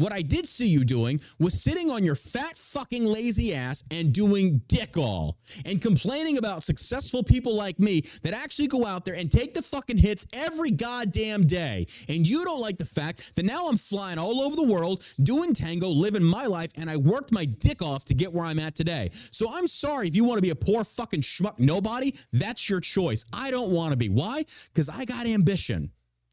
What I did see you doing was sitting on your fat fucking lazy ass and doing dick all and complaining about successful people like me that actually go out there and take the fucking hits every goddamn day. And you don't like the fact that now I'm flying all over the world, doing tango, living my life, and I worked my dick off to get where I'm at today. So I'm sorry if you want to be a poor fucking schmuck nobody, that's your choice. I don't want to be. Why? Because I got ambition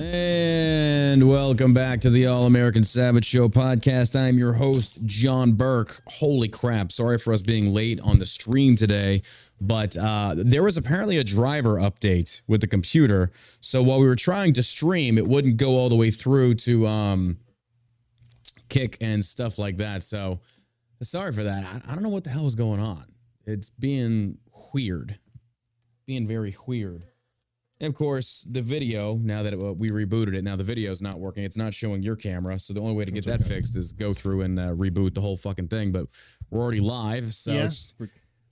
And welcome back to the All American Savage Show podcast. I'm your host, John Burke. Holy crap. Sorry for us being late on the stream today, but uh, there was apparently a driver update with the computer. So while we were trying to stream, it wouldn't go all the way through to um, kick and stuff like that. So sorry for that. I, I don't know what the hell is going on. It's being weird, being very weird. And of course, the video, now that it, uh, we rebooted it, now the video is not working. It's not showing your camera. So the only way to get that fixed is go through and uh, reboot the whole fucking thing. But we're already live. So Yeah. it's-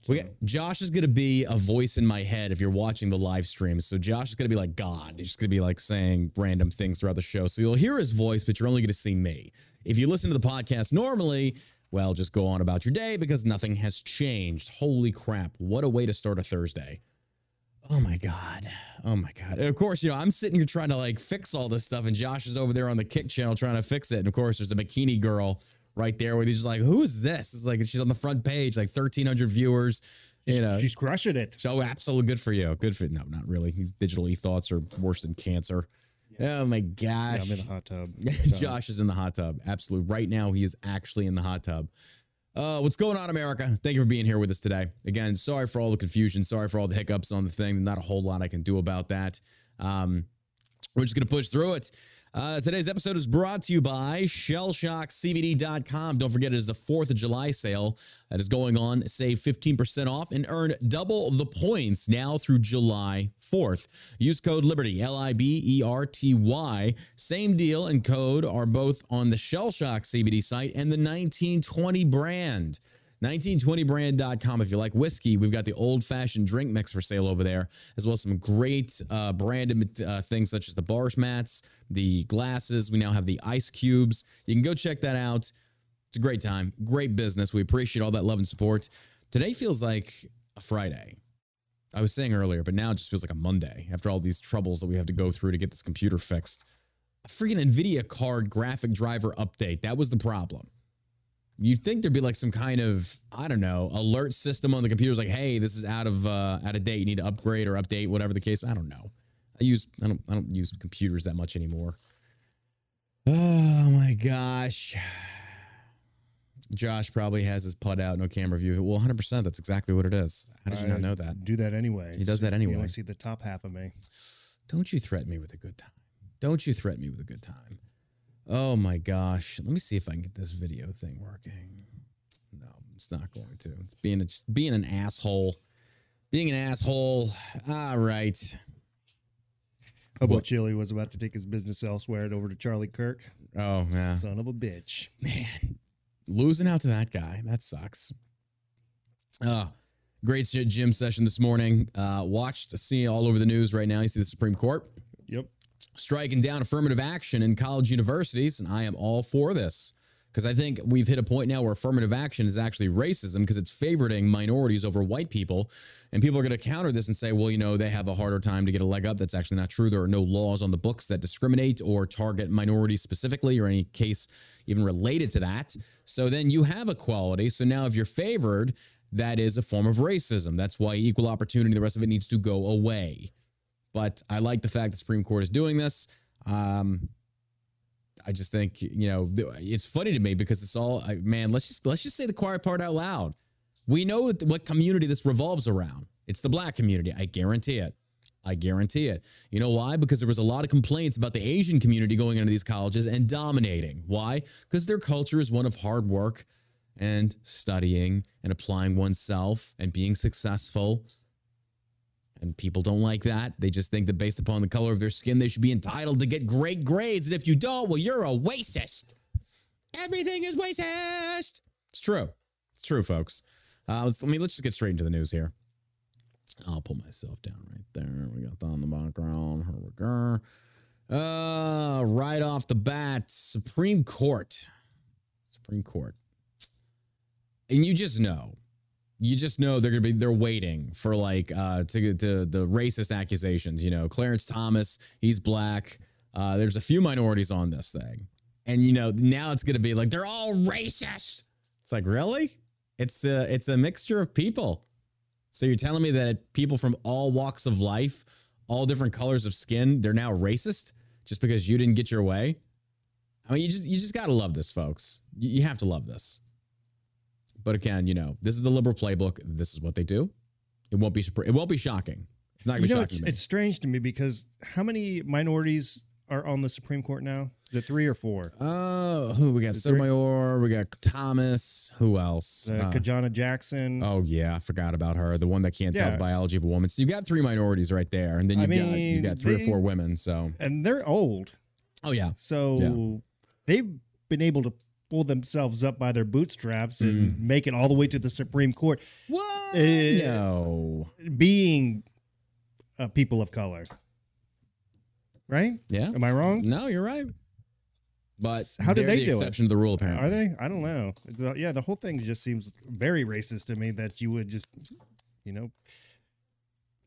we got, Josh is going to be a voice in my head if you're watching the live stream. So Josh is going to be like God. He's just going to be like saying random things throughout the show. So you'll hear his voice, but you're only going to see me. If you listen to the podcast normally, well, just go on about your day because nothing has changed. Holy crap. What a way to start a Thursday. Oh my god. Oh my god. And of course, you know, I'm sitting here trying to like fix all this stuff, and Josh is over there on the kick channel trying to fix it. And of course, there's a bikini girl right there where he's just like, "Who is this?" It's like she's on the front page, like 1,300 viewers. You know, She's crushing it. so absolutely good for you. Good for no, not really. These digital e thoughts are worse than cancer. Oh my Yeah, gosh. I'm in the hot tub. Josh is in the hot tub. Absolutely. Right now, he is actually in the hot tub. Uh, what's going on, America? Thank you for being here with us today. Again, sorry for all the confusion. Sorry for all the hiccups on the thing. Not a whole lot I can do about that. Um, we're just going to push through it. Uh, today's episode is brought to you by ShellShockCBD.com. Don't forget, it is the 4th of July sale that is going on. Save 15% off and earn double the points now through July 4th. Use code LIBERTY, L I B E R T Y. Same deal and code are both on the ShellShock CBD site and the 1920 brand. 1920brand.com. If you like whiskey, we've got the old fashioned drink mix for sale over there, as well as some great uh, branded uh, things such as the bars mats, the glasses. We now have the ice cubes. You can go check that out. It's a great time, great business. We appreciate all that love and support. Today feels like a Friday. I was saying earlier, but now it just feels like a Monday after all these troubles that we have to go through to get this computer fixed. A freaking NVIDIA card graphic driver update. That was the problem you'd think there'd be like some kind of I don't know alert system on the computers like hey this is out of uh, out of date you need to upgrade or update whatever the case I don't know I use I don't I don't use computers that much anymore oh my gosh Josh probably has his put out no camera view well 100% that's exactly what it is how did you not know that Do that anyway. He does that You anyway. only see the top half of me. Don't you threaten me with a good time. Don't you threaten me with a good time. Oh my gosh. Let me see if I can get this video thing working. No, it's not going to. It's being a, just being an asshole. Being an asshole. All right. How about Chili was about to take his business elsewhere and over to Charlie Kirk? Oh, yeah. Son of a bitch. Man, losing out to that guy. That sucks. Uh, great gym session this morning. Uh, watched, see all over the news right now. You see the Supreme Court Yep. Striking down affirmative action in college universities, and I am all for this because I think we've hit a point now where affirmative action is actually racism because it's favoriting minorities over white people, and people are going to counter this and say, well, you know, they have a harder time to get a leg up. That's actually not true. There are no laws on the books that discriminate or target minorities specifically, or any case even related to that. So then you have equality. So now if you're favored, that is a form of racism. That's why equal opportunity, the rest of it needs to go away but I like the fact the Supreme Court is doing this. Um, I just think you know it's funny to me because it's all man. Let's just let's just say the quiet part out loud. We know what community this revolves around. It's the black community. I guarantee it. I guarantee it. You know why? Because there was a lot of complaints about the Asian community going into these colleges and dominating. Why? Because their culture is one of hard work and studying and applying oneself and being successful. And people don't like that. They just think that based upon the color of their skin, they should be entitled to get great grades. And if you don't, well, you're a racist. Everything is racist. It's true. It's true, folks. Uh, let's, let me let's just get straight into the news here. I'll pull myself down right there. We got that on the background. Here we go. Uh, right off the bat, Supreme Court. Supreme Court. And you just know you just know they're gonna be they're waiting for like uh to to the racist accusations. You know, Clarence Thomas, he's black. Uh, there's a few minorities on this thing, and you know now it's gonna be like they're all racist. It's like really? It's a it's a mixture of people. So you're telling me that people from all walks of life, all different colors of skin, they're now racist just because you didn't get your way? I mean, you just you just gotta love this, folks. You, you have to love this. But again, you know, this is the liberal playbook. This is what they do. It won't be it won't be shocking. It's not gonna be know, shocking it's, to it's strange to me because how many minorities are on the Supreme Court now? Is it three or four? Oh, who we got? Sotomayor. We got Thomas. Who else? Uh, Uh, Ketanji Jackson. oh yeah, I forgot about her. The one that can't tell the biology of a woman. So you got three minorities right there, and then you've got you got three they- or four women. So And they're old. oh yeah, So they've been able to pull themselves up by their bootstraps and Mm. make it all the way to the Supreme Court, what? Uh, no. being uh, people of color. Right? Yeah. Am I wrong? No, you're right. But How did they're the do it? exception to the rule? Apparently, Are they? I don't know. Yeah, the whole thing just seems very racist to me that you would just, you know,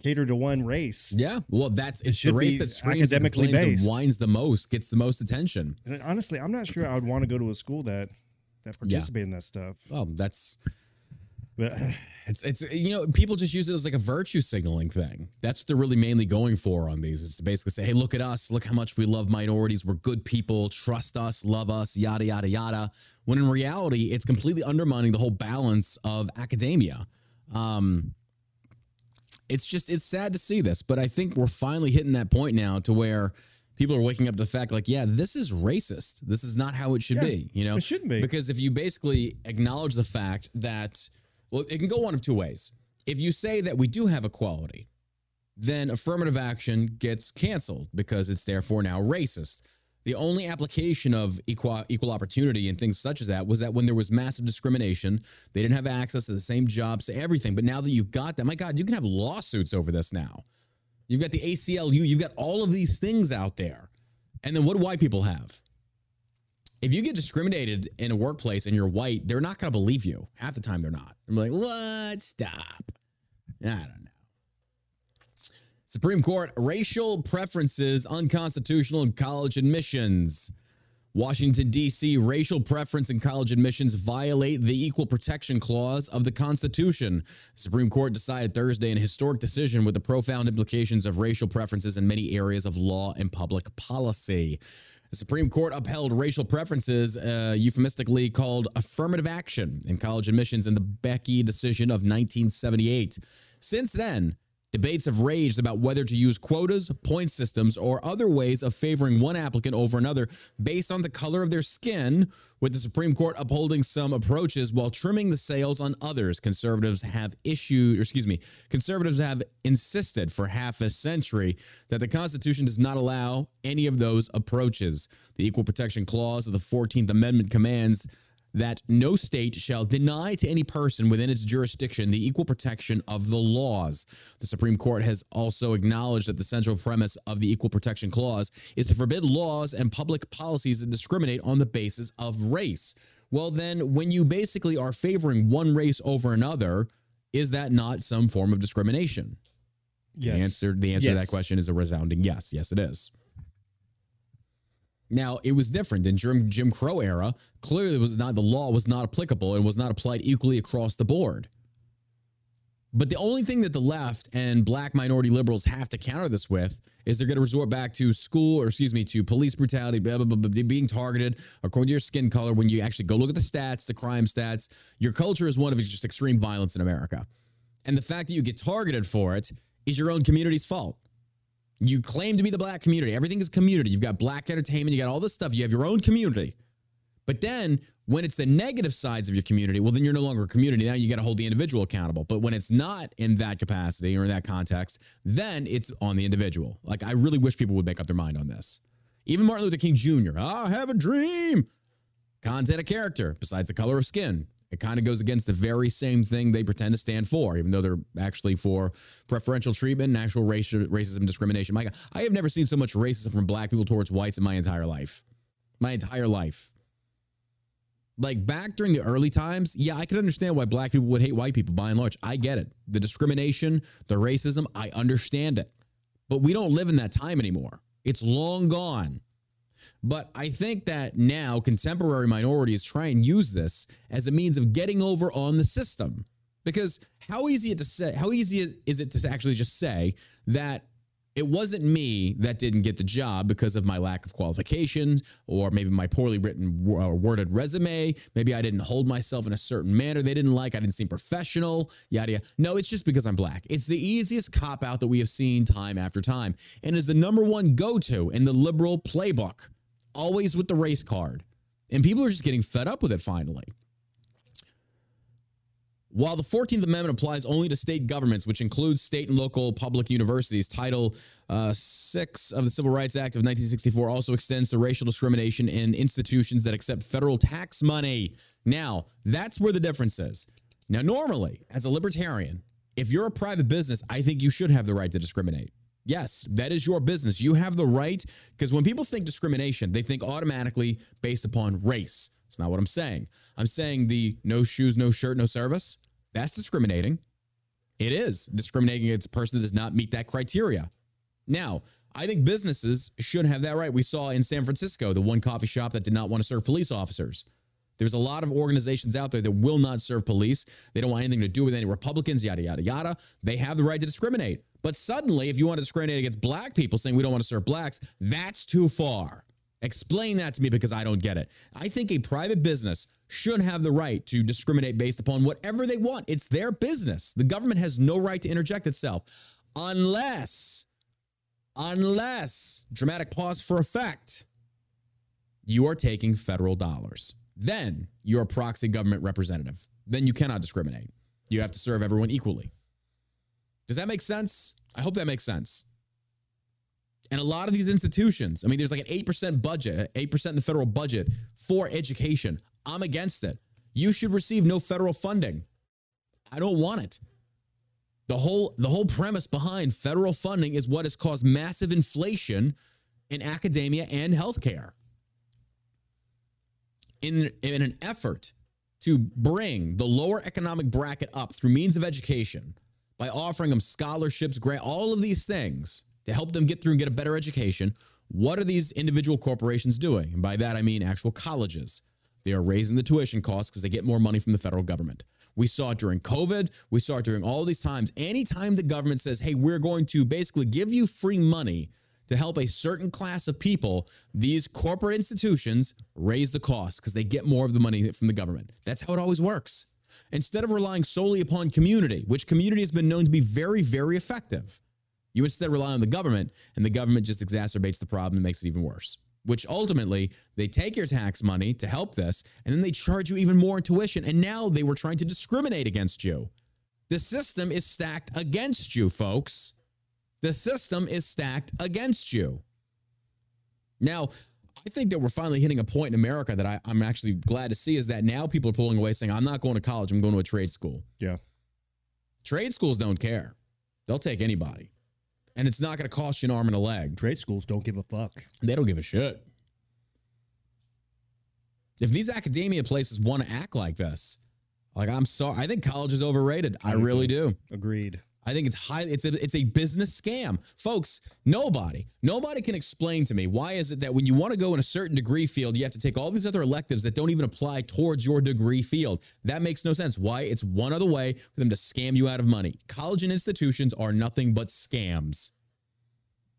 cater to one race. Yeah, well, that's it's the race that screams and academically and based. whines the most, gets the most attention. And honestly, I'm not sure I would want to go to a school that that Yeah. participate in that stuff. Well, that's But it's it's you know people just use it as like a virtue signaling thing. That's what they're really mainly going for on these is to basically say, hey, look at us, look how much we love minorities, we're good people, trust us, love us, yada yada yada. When in reality, it's completely undermining the whole balance of academia. Um, it's just it's sad to see this, but I think we're finally hitting that point now to where people are waking up to the fact like, yeah, this is racist. This is not how it should Yeah, be. You know, it shouldn't be. because if you basically acknowledge the fact that, well, it can go one of two ways. If you say that we do have equality, then affirmative action gets canceled because it's therefore now racist. The only application of equal equal opportunity and things such as that was that when there was massive discrimination, they didn't have access to the same jobs, to everything. But now that you've got that, my God, you can have lawsuits over this now. You've got the ACLU, you've got all of these things out there. And then what do white people have? If you get discriminated in a workplace and you're white, they're not going to believe you. Half the time they're not. I'm like, what? Stop. I don't know. Supreme Court, racial preferences unconstitutional in college admissions. Washington, D.C., racial preference in college admissions violate the Equal Protection Clause of the Constitution. Supreme Court decided Thursday an historic decision with the profound implications of racial preferences in many areas of law and public policy. The Supreme Court upheld racial preferences, uh, euphemistically called affirmative action, in college admissions in the Bakke decision of 1978. Since then, Debates have raged about whether to use quotas, point systems, or other ways of favoring one applicant over another based on the color of their skin, with the Supreme Court upholding some approaches while trimming the sails on others. Conservatives have issued, or excuse me, conservatives have insisted for half a century that the Constitution does not allow any of those approaches. The Equal Protection Clause of the 14th Amendment commands that no state shall deny to any person within its jurisdiction the equal protection of the laws. The Supreme Court has also acknowledged that the central premise of the Equal Protection Clause is to forbid laws and public policies that discriminate on the basis of race. Well, then, when you basically are favoring one race over another, is that not some form of discrimination? yes. The answer, the answer to that question is a resounding yes. Yes, it is. Now, it was different in Jim, Jim Crow era. Clearly, was not the law was not applicable and was not applied equally across the board. But the only thing that the left and black minority liberals have to counter this with is they're going to resort back to school, or excuse me, to police brutality, blah, blah, blah, being targeted according to your skin color. When you actually go look at the stats, the crime stats, your culture is one of just extreme violence in America. And the fact that you get targeted for it is your own community's fault. You claim to be the black community. Everything is community. You've got black entertainment, you got all this stuff. You have your own community. But then when it's the negative sides of your community, well, then you're no longer a community. Now you got to hold the individual accountable. But when it's not in that capacity or in that context, then it's on the individual. Like, I really wish people would make up their mind on this. Even Martin Luther King Jr., I have a dream. Content of character besides the color of skin. It kind of goes against the very same thing they pretend to stand for, even though they're actually for preferential treatment and actual racism discrimination. My God, I have never seen so much racism from black people towards whites in my entire life. My entire life. Like back during the early times, yeah, I could understand why black people would hate white people by and large. I get it. The discrimination, the racism, I understand it. But we don't live in that time anymore. It's long gone. But I think that now contemporary minorities try and use this as a means of getting over on the system. Because how easy it to say, how easy is it to actually just say that it wasn't me that didn't get the job because of my lack of qualification or maybe my poorly written or uh, worded resume. Maybe I didn't hold myself in a certain manner they didn't like. I didn't seem professional, yada yada. No, it's just because I'm black. It's the easiest cop out that we have seen time after time and is the number one go to in the liberal playbook, always with the race card. And people are just getting fed up with it finally. While the 14th Amendment applies only to state governments, which includes state and local public universities, Title uh, 6 of the Civil Rights Act of 1964 also extends to racial discrimination in institutions that accept federal tax money. Now, that's where the difference is. Now, normally, as a libertarian, if you're a private business, I think you should have the right to discriminate. Yes, that is your business. You have the right, because when people think discrimination, they think automatically based upon race. It's not what I'm saying. I'm saying the no shoes, no shirt, no service. That's discriminating. It is discriminating against a person that does not meet that criteria. Now, I think businesses should have that right. We saw in San Francisco the one coffee shop that did not want to serve police officers. There's a lot of organizations out there that will not serve police. They don't want anything to do with any Republicans, yada, yada, yada. They have the right to discriminate. But suddenly, if you want to discriminate against black people saying we don't want to serve blacks, that's too far. Explain that to me because I don't get it. I think a private business should have the right to discriminate based upon whatever they want. It's their business. The government has no right to interject itself unless, unless, dramatic pause for effect, you are taking federal dollars. Then you're a proxy government representative. Then you cannot discriminate. You have to serve everyone equally. Does that make sense? I hope that makes sense. And a lot of these institutions, I mean, there's like an 8% budget, 8% in the federal budget for education. I'm against it. You should receive no federal funding. I don't want it. The whole the whole premise behind federal funding is what has caused massive inflation in academia and healthcare. In, in an effort to bring the lower economic bracket up through means of education by offering them scholarships, grant, all of these things, to help them get through and get a better education, what are these individual corporations doing? And by that, I mean actual colleges. They are raising the tuition costs because they get more money from the federal government. We saw it during COVID. We saw it during all these times. Anytime the government says, hey, we're going to basically give you free money to help a certain class of people, these corporate institutions raise the cost because they get more of the money from the government. That's how it always works. Instead of relying solely upon community, which community has been known to be very, very effective, you instead rely on the government, and the government just exacerbates the problem and makes it even worse. Which ultimately, they take your tax money to help this, and then they charge you even more in tuition. And now they were trying to discriminate against you. The system is stacked against you, folks. The system is stacked against you. Now, I think that we're finally hitting a point in America that I, am actually glad to see is that now people are pulling away saying, I'm not going to college, I'm going to a trade school. Yeah. Trade schools don't care, they'll take anybody and it's not going to cost you an arm and a leg. Trade schools don't give a fuck. They don't give a shit. If these academia places want to act like this, like I'm sorry, I think college is overrated. I really do. Agreed. I think it's high. It's a it's a business scam, folks. Nobody, nobody can explain to me why is it that when you want to go in a certain degree field, you have to take all these other electives that don't even apply towards your degree field. That makes no sense. Why? It's one other way for them to scam you out of money. College and institutions are nothing but scams.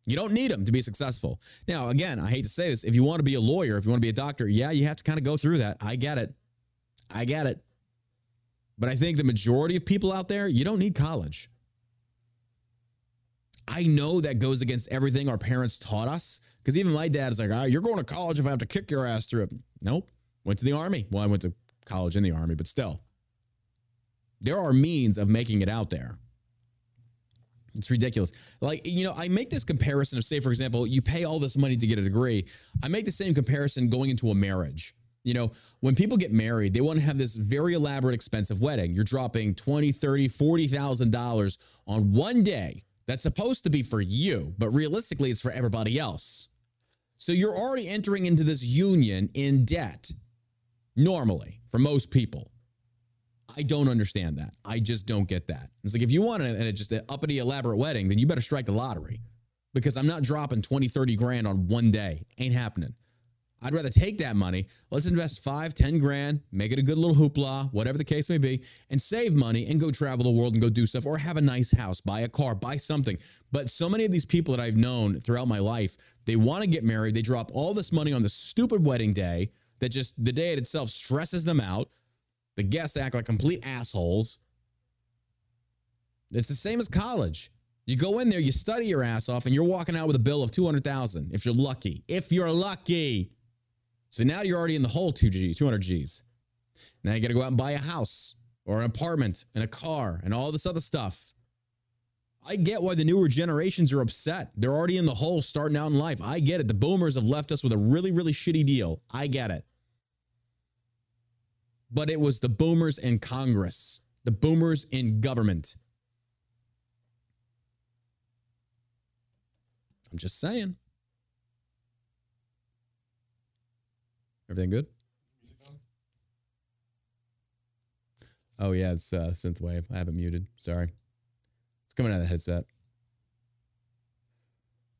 You don't need them to be successful. Now, again, I hate to say this. If you want to be a lawyer, if you want to be a doctor, yeah, you have to kind of go through that. I get it. I get it. But I think the majority of people out there, you don't need college. I know that goes against everything our parents taught us. Because even my dad is like, ah, you're going to college if I have to kick your ass through it. Nope. Went to the army. Well, I went to college in the army, but still. There are means of making it out there. It's ridiculous. Like, you know, I make this comparison of, say, for example, you pay all this money to get a degree. I make the same comparison going into a marriage. You know, when people get married, they want to have this very elaborate, expensive wedding. You're dropping 20, 30, 40,000 dollars on one day that's supposed to be for you, but realistically, it's for everybody else. So you're already entering into this union in debt, normally, for most people. I don't understand that. I just don't get that. It's like if you want a, a just an uppity, elaborate wedding, then you better strike the lottery because I'm not dropping 20, 30 grand on one day. Ain't happening. I'd rather take that money. Let's invest five, 10 grand, make it a good little hoopla, whatever the case may be, and save money and go travel the world and go do stuff or have a nice house, buy a car, buy something. But so many of these people that I've known throughout my life, they want to get married. They drop all this money on the stupid wedding day that just the day it itself stresses them out. The guests act like complete assholes. It's the same as college. You go in there, you study your ass off, and you're walking out with a bill of 200,000 if you're lucky. If you're lucky. So now you're already in the hole 2 G, 200 Gs. Now you got to go out and buy a house or an apartment and a car and all this other stuff. I get why the newer generations are upset. They're already in the hole starting out in life. I get it. The boomers have left us with a really, really shitty deal. I get it. But it was the boomers in Congress, the boomers in government. I'm just saying. Everything good? Oh yeah, it's uh, synthwave. I have it muted. Sorry. It's coming out of the headset.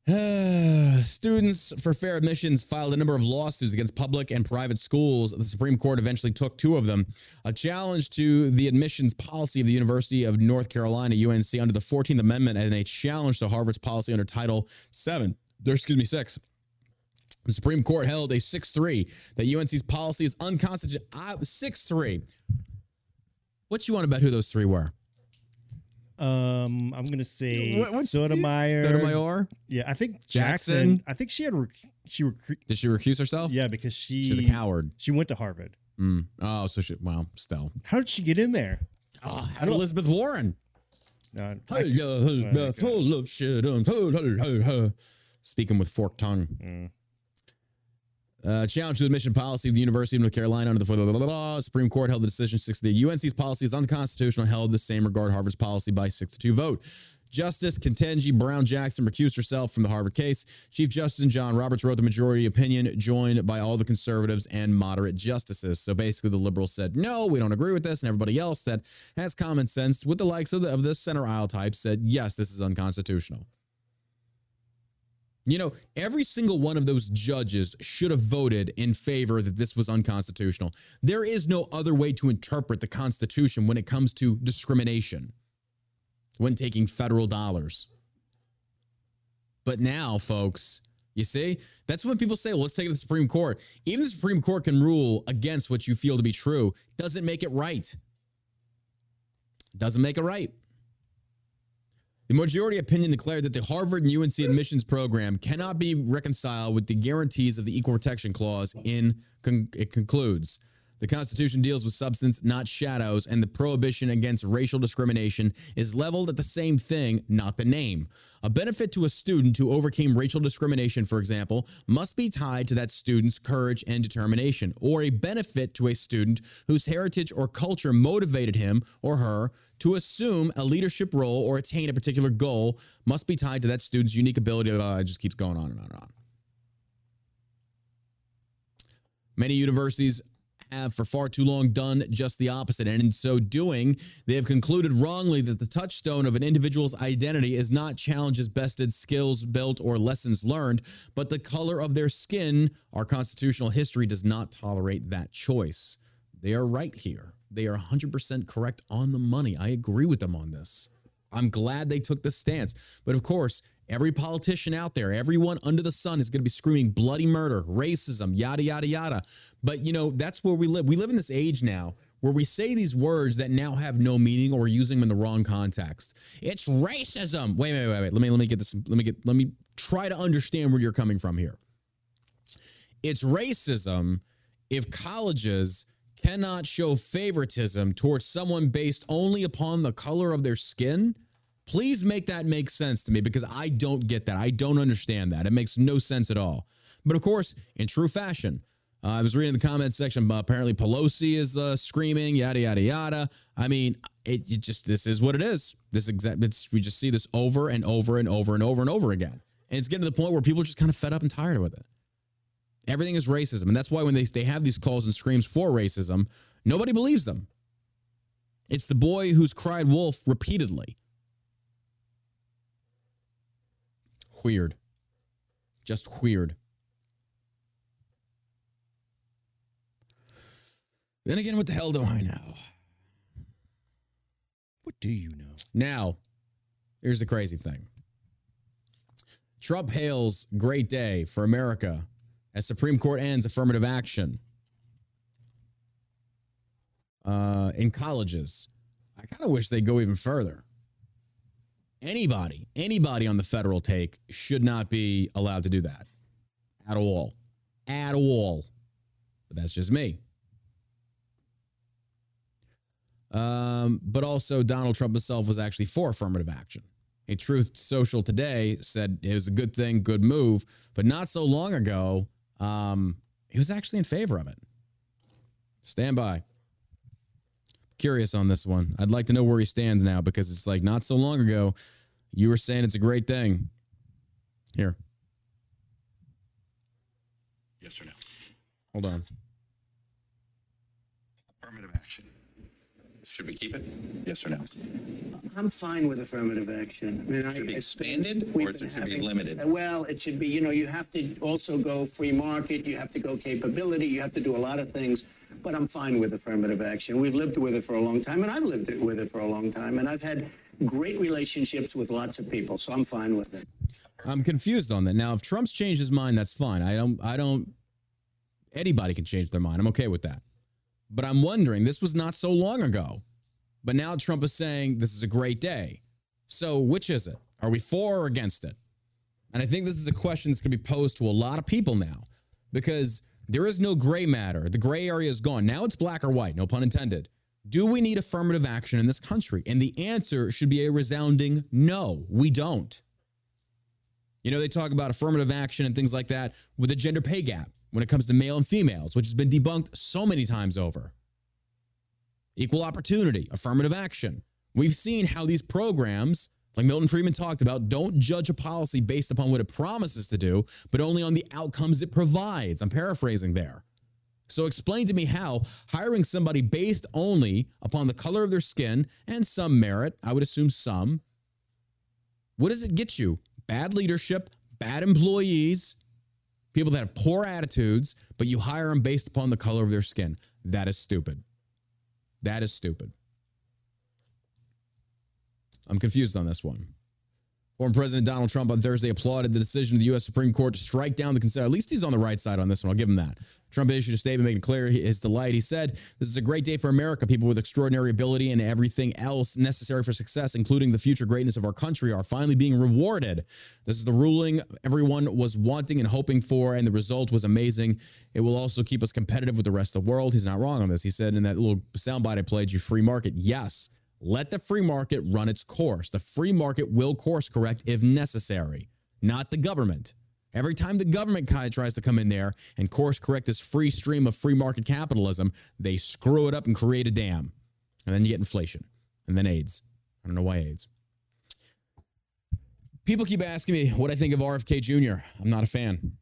Students for fair admissions filed a number of lawsuits against public and private schools. The Supreme Court eventually took two of them. A challenge to the admissions policy of the University of North Carolina, UNC, under the 14th Amendment, and a challenge to Harvard's policy under Title 7. There, excuse me, 6. The Supreme Court held a 6 3 that UNC's policy is unconstitutional. 6 3. What you want about who those three were? Um, I'm gonna say What- what's- Sotomayor. Sotomayor? Yeah, I think Jackson? Jackson. I think she had rec- she recru- Did she recuse herself? yeah because she She's a coward. She went to Harvard. Mm. Oh, so she, well, still. How did she get in there? Oh, how did Elizabeth Warren? No, I- Hey, uh, uh, full of shit. um. Speaking with forked tongue. Mm. Uh, challenge to admission policy of the University of North Carolina under the blah, blah, blah. Supreme Court held the decision six. to The UNC's policy is unconstitutional. Held the same regard Harvard's policy by six to two vote. Justice Ketanji Brown Jackson recused herself from the Harvard case. Chief Justice John Roberts wrote the majority opinion, joined by all the conservatives and moderate justices. So basically, the liberals said no, we don't agree with this, and everybody else that has common sense, with the likes of the, of the center aisle type, said yes, this is unconstitutional. You know, every single one of those judges should have voted in favor that this was unconstitutional. There is no other way to interpret the Constitution when it comes to discrimination, when taking federal dollars. But now, folks, you see, that's when people say, well, let's take it to the Supreme Court. Even the Supreme Court can rule against what you feel to be true, doesn't make it right. Doesn't make it right. The majority opinion declared that the Harvard and UNC admissions program cannot be reconciled with the guarantees of the Equal Protection Clause. In con- it concludes, the Constitution deals with substance, not shadows, and the prohibition against racial discrimination is leveled at the same thing, not the name. A benefit to a student who overcame racial discrimination, for example, must be tied to that student's courage and determination, or a benefit to a student whose heritage or culture motivated him or her to assume a leadership role or attain a particular goal must be tied to that student's unique ability. Uh, it just keeps going on and on and on. Many universities have for far too long done just the opposite. And in so doing, they have concluded wrongly that the touchstone of an individual's identity is not challenges bested, skills built, or lessons learned, but the color of their skin. Our constitutional history does not tolerate that choice. They are right here. They are 100% correct on the money. I agree with them on this. I'm glad they took this stance. But of course, every politician out there, everyone under the sun is going to be screaming bloody murder, racism, yada, yada, yada. But, you know, that's where we live. We live in this age now where we say these words that now have no meaning or we're using them in the wrong context. It's racism. Wait, wait, wait, wait. Let me let me get this. Let me get let me try to understand where you're coming from here. It's racism if colleges cannot show favoritism towards someone based only upon the color of their skin. Please make that make sense to me because I don't get that. I don't understand that. It makes no sense at all. But of course, in true fashion, uh, I was reading the comments section. Uh, apparently, Pelosi is uh, screaming, yada yada yada. I mean, it, it just this is what it is. This exact. We just see this over and over and over and over and over again, and it's getting to the point where people are just kind of fed up and tired with it. Everything is racism, and that's why when they they have these calls and screams for racism, nobody believes them. It's the boy who's cried wolf repeatedly. Weird. Just weird. Then again, what the hell do I know? What do you know? Now, here's the crazy thing Trump hails great day for America as Supreme Court ends affirmative action uh, in colleges. I kind of wish they'd go even further. Anybody, anybody on the federal take should not be allowed to do that at all. At all. But that's just me. Um, but also, Donald Trump himself was actually for affirmative action. A Truth Social today said it was a good thing, good move, but not so long ago, um, he was actually in favor of it. Stand by. Curious on this one. I'd like to know where he stands now because it's like not so long ago, you were saying it's a great thing. Here, Yes or no? hold on. Affirmative action. Should we keep it? Yes or no? I'm fine with affirmative action. I mean, I, Should it be expanded, or been should it be limited? Well, it should be, you know, you have to also go free market, you have to go capability, you have to do a lot of things. But I'm fine with affirmative action. We've lived with it for a long time, and I've lived with it for a long time, and I've had great relationships with lots of people, so I'm fine with it. I'm confused on that. Now, if Trump's changed his mind, that's fine. I don't, I don't, anybody can change their mind. I'm okay with that. But I'm wondering, this was not so long ago. But now Trump is saying this is a great day. So which is it? Are we for or against it? And I think this is a question that's going to be posed to a lot of people now because there is no gray matter. The gray area is gone. Now it's black or white, no pun intended. Do we need affirmative action in this country? And the answer should be a resounding no, we don't. You know, they talk about affirmative action and things like that with the gender pay gap when it comes to male and females, which has been debunked so many times over. Equal opportunity, affirmative action. We've seen how these programs, like Milton Friedman talked about, don't judge a policy based upon what it promises to do, but only on the outcomes it provides. I'm paraphrasing there. So explain to me how hiring somebody based only upon the color of their skin and some merit, I would assume some, what does it get you? Bad leadership, bad employees, people that have poor attitudes, but you hire them based upon the color of their skin. That is stupid. That is stupid. I'm confused on this one. Former President Donald Trump on Thursday applauded the decision of the U.S. Supreme Court to strike down the consent. At least he's on the right side on this one. I'll give him that. Trump issued a statement making clear his delight. He said, This is a great day for America. People with extraordinary ability and everything else necessary for success, including the future greatness of our country, are finally being rewarded. This is the ruling everyone was wanting and hoping for, and the result was amazing. It will also keep us competitive with the rest of the world. He's not wrong on this. He said in that little soundbite I played, You free market. Yes. Let the free market run its course. The free market will course correct if necessary, not the government. Every time the government kind of tries to come in there and course correct this free stream of free market capitalism, they screw it up and create a dam. And then you get inflation and then AIDS. I don't know why AIDS. People keep asking me what I think of RFK Jr. I'm not a fan.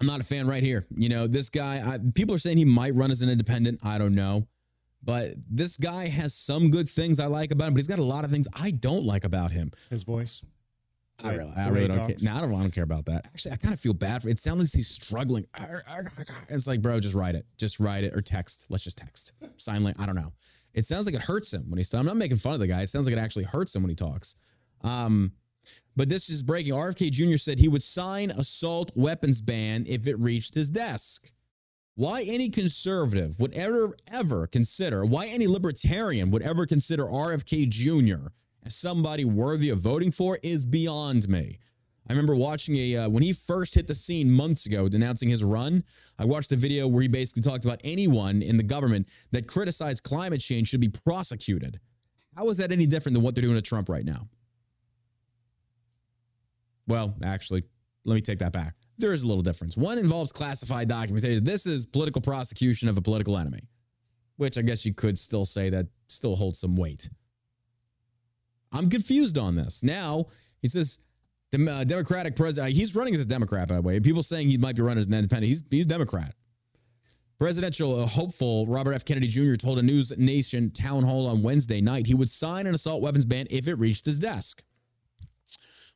I'm not a fan right here. You know, this guy, I, people are saying he might run as an independent. I don't know. But this guy has some good things I like about him, but he's got a lot of things I don't like about him. His voice. I really, I really don't care. No, I don't, I don't care about that. Actually, I kind of feel bad for it. Sounds like he's struggling. It's like, bro, just write it. Just write it or text. Let's just text. Sign language. I don't know. It sounds like it hurts him when he's. I'm not making fun of the guy. It sounds like it actually hurts him when he talks. Um, but this is breaking. RFK Jr. said he would sign assault weapons ban if it reached his desk. Why any conservative would ever, ever consider, why any libertarian would ever consider RFK Jr. as somebody worthy of voting for is beyond me. I remember watching a, uh, when he first hit the scene months ago denouncing his run, I watched a video where he basically talked about anyone in the government that criticized climate change should be prosecuted. How is that any different than what they're doing to Trump right now? Well, actually, let me take that back. There is a little difference. One involves classified documentation. This is political prosecution of a political enemy, which I guess you could still say that still holds some weight. I'm confused on this. Now, he says, uh, Democratic president, he's running as a Democrat, by the way. People saying he might be running as an independent. He's, he's Democrat. Presidential uh, hopeful Robert F. Kennedy Jr. told a News Nation town hall on Wednesday night he would sign an assault weapons ban if it reached his desk.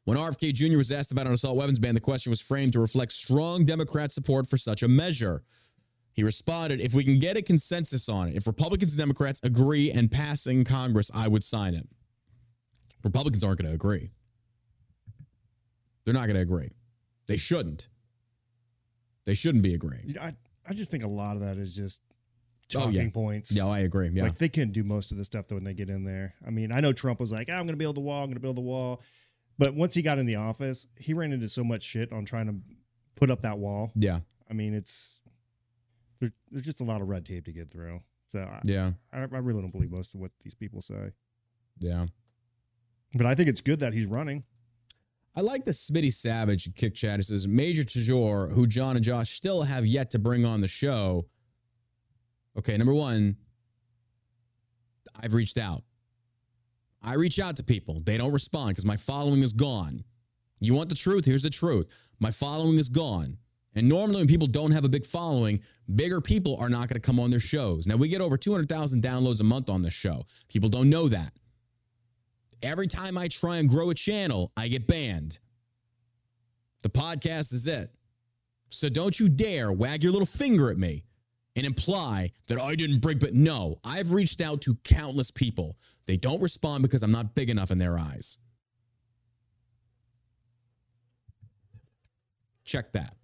When RFK Jr. was asked about an assault weapons ban, the question was framed to reflect strong Democrat support for such a measure. He responded, If we can get a consensus on it, if Republicans and Democrats agree and pass in Congress, I would sign it. Republicans aren't going to agree. They're not going to agree. They shouldn't. They shouldn't be agreeing. You know, I, I just think a lot of that is just Oh, talking yeah. points. Yeah, I agree. Yeah. Like they couldn't do most of the stuff though when they get in there. I mean, I know Trump was like, "Ah, I'm going to build the wall. I'm going to build the wall. But once he got in the office, he ran into so much shit on trying to put up that wall. yeah. I mean, it's there, there's just a lot of red tape to get through. So I, Yeah. I, I really don't believe most of what these people say. Yeah. But I think it's good that he's running. I like the Smitty Savage kick chat. It says Major Tajor, who John and Josh still have yet to bring on the show. Okay, number one, I've reached out. I reach out to people. They don't respond because my following is gone. You want the truth? Here's the truth. My following is gone. And normally, when people don't have a big following, bigger people are not going to come on their shows. Now, we get over 200,000 downloads a month on this show. People don't know that. Every time I try and grow a channel, I get banned. The podcast is it. So don't you dare wag your little finger at me and imply that I didn't break. But no, I've reached out to countless people. They don't respond because I'm not big enough in their eyes. Check that.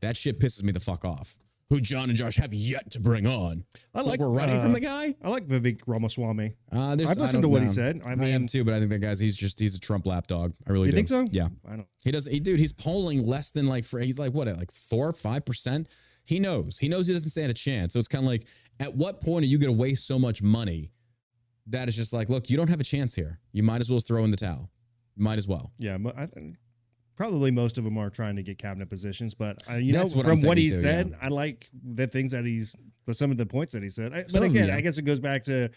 That shit pisses me the fuck off. Who John and Josh have yet to bring on. I like we're running uh, from the guy. I like Vivek Ramaswamy. Uh, I've listened to what he said. I I, mean- am too, but I think that guy's he's just he's a Trump lapdog. I really You do. think so? Yeah. I don't. He does. He, dude, he's polling less than like for he's like what like four five percent. He knows. He knows he doesn't stand a chance. So it's kind of like, at what point are you going to waste so much money? That is just like, look, you don't have a chance here. You might as well throw in the towel. Might as well. Yeah, I, probably most of them are trying to get cabinet positions, but uh, you That's know, what from what he too, said, yeah. I like the things that he's, but some of the points that he said. I, but them, again, yeah. I guess it goes back to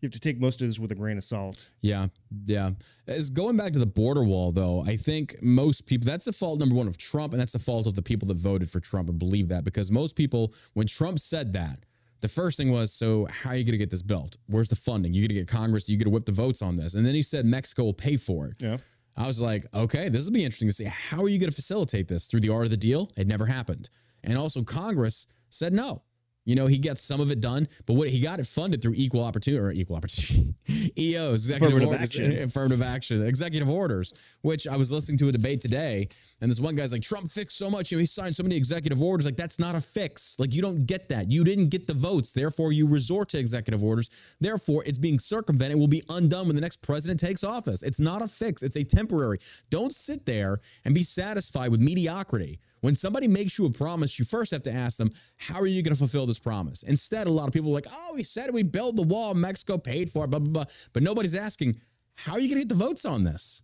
you have to take most of this with a grain of salt. Yeah, yeah. As going back to the border wall, though, I think most people that's the fault number one of Trump, and that's the fault of the people that voted for Trump and believe that because most people, when Trump said that, the first thing was, so how are you going to get this built? Where's the funding? You're going to get Congress? You're going to whip the votes on this? And then he said Mexico will pay for it. Yeah. I was like, okay, this will be interesting to see. How are you going to facilitate this through the art of the deal? It never happened. And also, Congress said no. You know, he gets some of it done, but what he got it funded through equal opportunity or equal opportunity EOs, executive Affirmative orders, action. affirmative action, executive orders. Which I was listening to a debate today, and this one guy's like, Trump fixed so much, you know, he signed so many executive orders. Like that's not a fix. Like you don't get that. You didn't get the votes, therefore you resort to executive orders. Therefore, it's being circumvented. Will be undone when the next president takes office. It's not a fix. It's a temporary. Don't sit there and be satisfied with mediocrity. When somebody makes you a promise, you first have to ask them, how are you going to fulfill this promise? Instead, a lot of people are like, oh, we said we build the wall, Mexico paid for it, blah, blah, blah. But nobody's asking, how are you going to get the votes on this?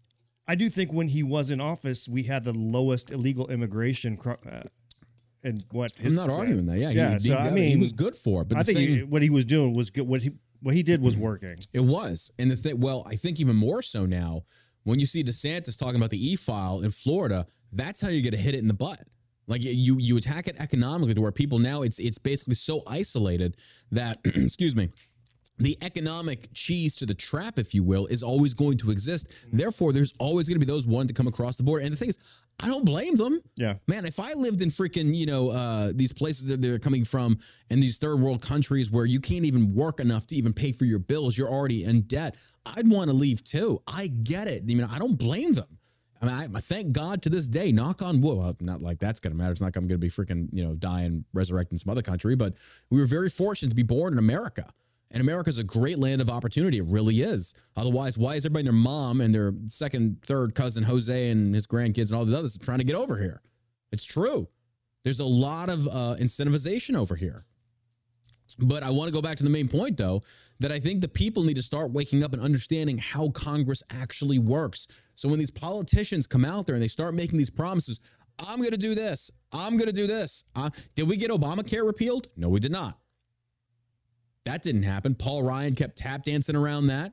I do think when he was in office, we had the lowest illegal immigration. Uh, and what his, I'm not arguing that. Yeah, yeah. he, so he, I he was good for it. But I think thing, he- what he was doing was good. What he what he did was working. It was. And the thing, well, I think even more so now, when you see DeSantis talking about the e file in Florida, that's how you get to hit it in the butt. Like you you attack it economically to where people now it's it's basically so isolated that excuse me the economic cheese to the trap, if you will, is always going to exist. Mm-hmm. Therefore, there's always going to be those wanting to come across the border. And the thing is, I don't blame them. Yeah. Man, if I lived in freaking, you know, uh, these places that they're coming from and these third world countries where you can't even work enough to even pay for your bills, you're already in debt, I'd want to leave too. I get it. I mean, I don't blame them. I mean, I, I thank God to this day, knock on wood. Well, not like that's going to matter. It's not like I'm going to be freaking, you know, die and resurrect in some other country, but we were very fortunate to be born in America. And America's a great land of opportunity. It really is. Otherwise, why is everybody their mom and their second, third cousin Jose and his grandkids and all these others trying to get over here? It's true. There's a lot of uh, incentivization over here. But I want to go back to the main point, though, that I think the people need to start waking up and understanding how Congress actually works. So when these politicians come out there and they start making these promises, I'm going to do this, I'm going to do this. Uh, did we get Obamacare repealed? No, we did not. That didn't happen. Paul Ryan kept tap dancing around that.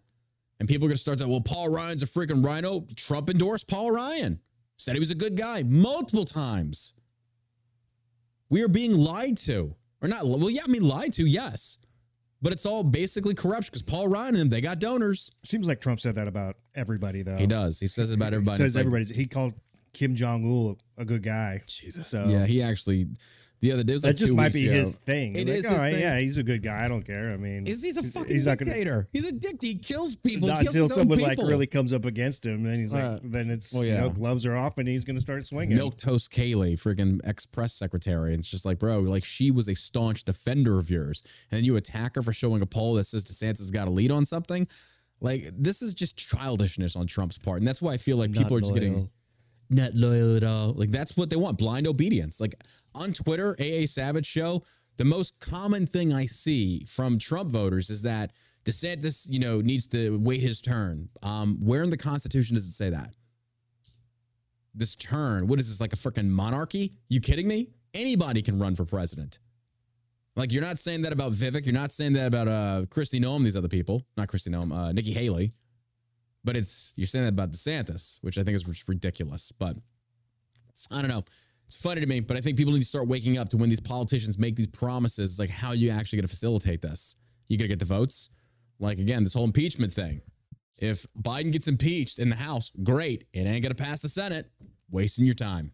And people are going to start saying, well, Paul Ryan's a freaking rhino. Trump endorsed Paul Ryan, said he was a good guy multiple times. We are being lied to. Or not, well, yeah, I mean, lied to, yes. But it's all basically corruption because Paul Ryan and them, they got donors. Seems like Trump said that about everybody though. He does. He says it about everybody. Says It's like, everybody's. He called Kim Jong Un a good guy. Jesus. So- yeah, he actually, the other day, it was That like just two might weeks be ago. his thing. It Like, is all right, thing. yeah, he's a good guy. I don't care. I mean, He's, he's a fucking he's not gonna- dictator. he's a dick. He kills people. not he kills until someone like people. really comes up against him, then he's like, Uh, then it's well, you know yeah. gloves are off and he's going to start swinging. Milk Toast Kayleigh, freaking ex press secretary. And it's just like, bro, like she was a staunch defender of yours. And then you attack her for showing a poll that says DeSantis got a lead on something. Like, this is just childishness on Trump's part. And that's why I feel like people Not are just getting not loyal at all. Like, that's what they want blind obedience. Like, on Twitter, AA Savage Show, the most common thing I see from Trump voters is that DeSantis, you know, needs to wait his turn. Um, where in the Constitution does it say that? this turn. What is this, like a freaking monarchy? You kidding me? Anybody can run for president. Like you're not saying that about Vivek. You're not saying that about uh Kristi Noem, these other people. Not Kristi Noem, uh Nikki Haley. But it's you're saying that about DeSantis, which I think is ridiculous. But I don't know. It's funny to me, but I think people need to start waking up to when these politicians make these promises. It's like, how are you actually going to facilitate this? You going to get the votes? Like, again, this whole impeachment thing. If Biden gets impeached in the House, great. It ain't going to pass the Senate. Wasting your time.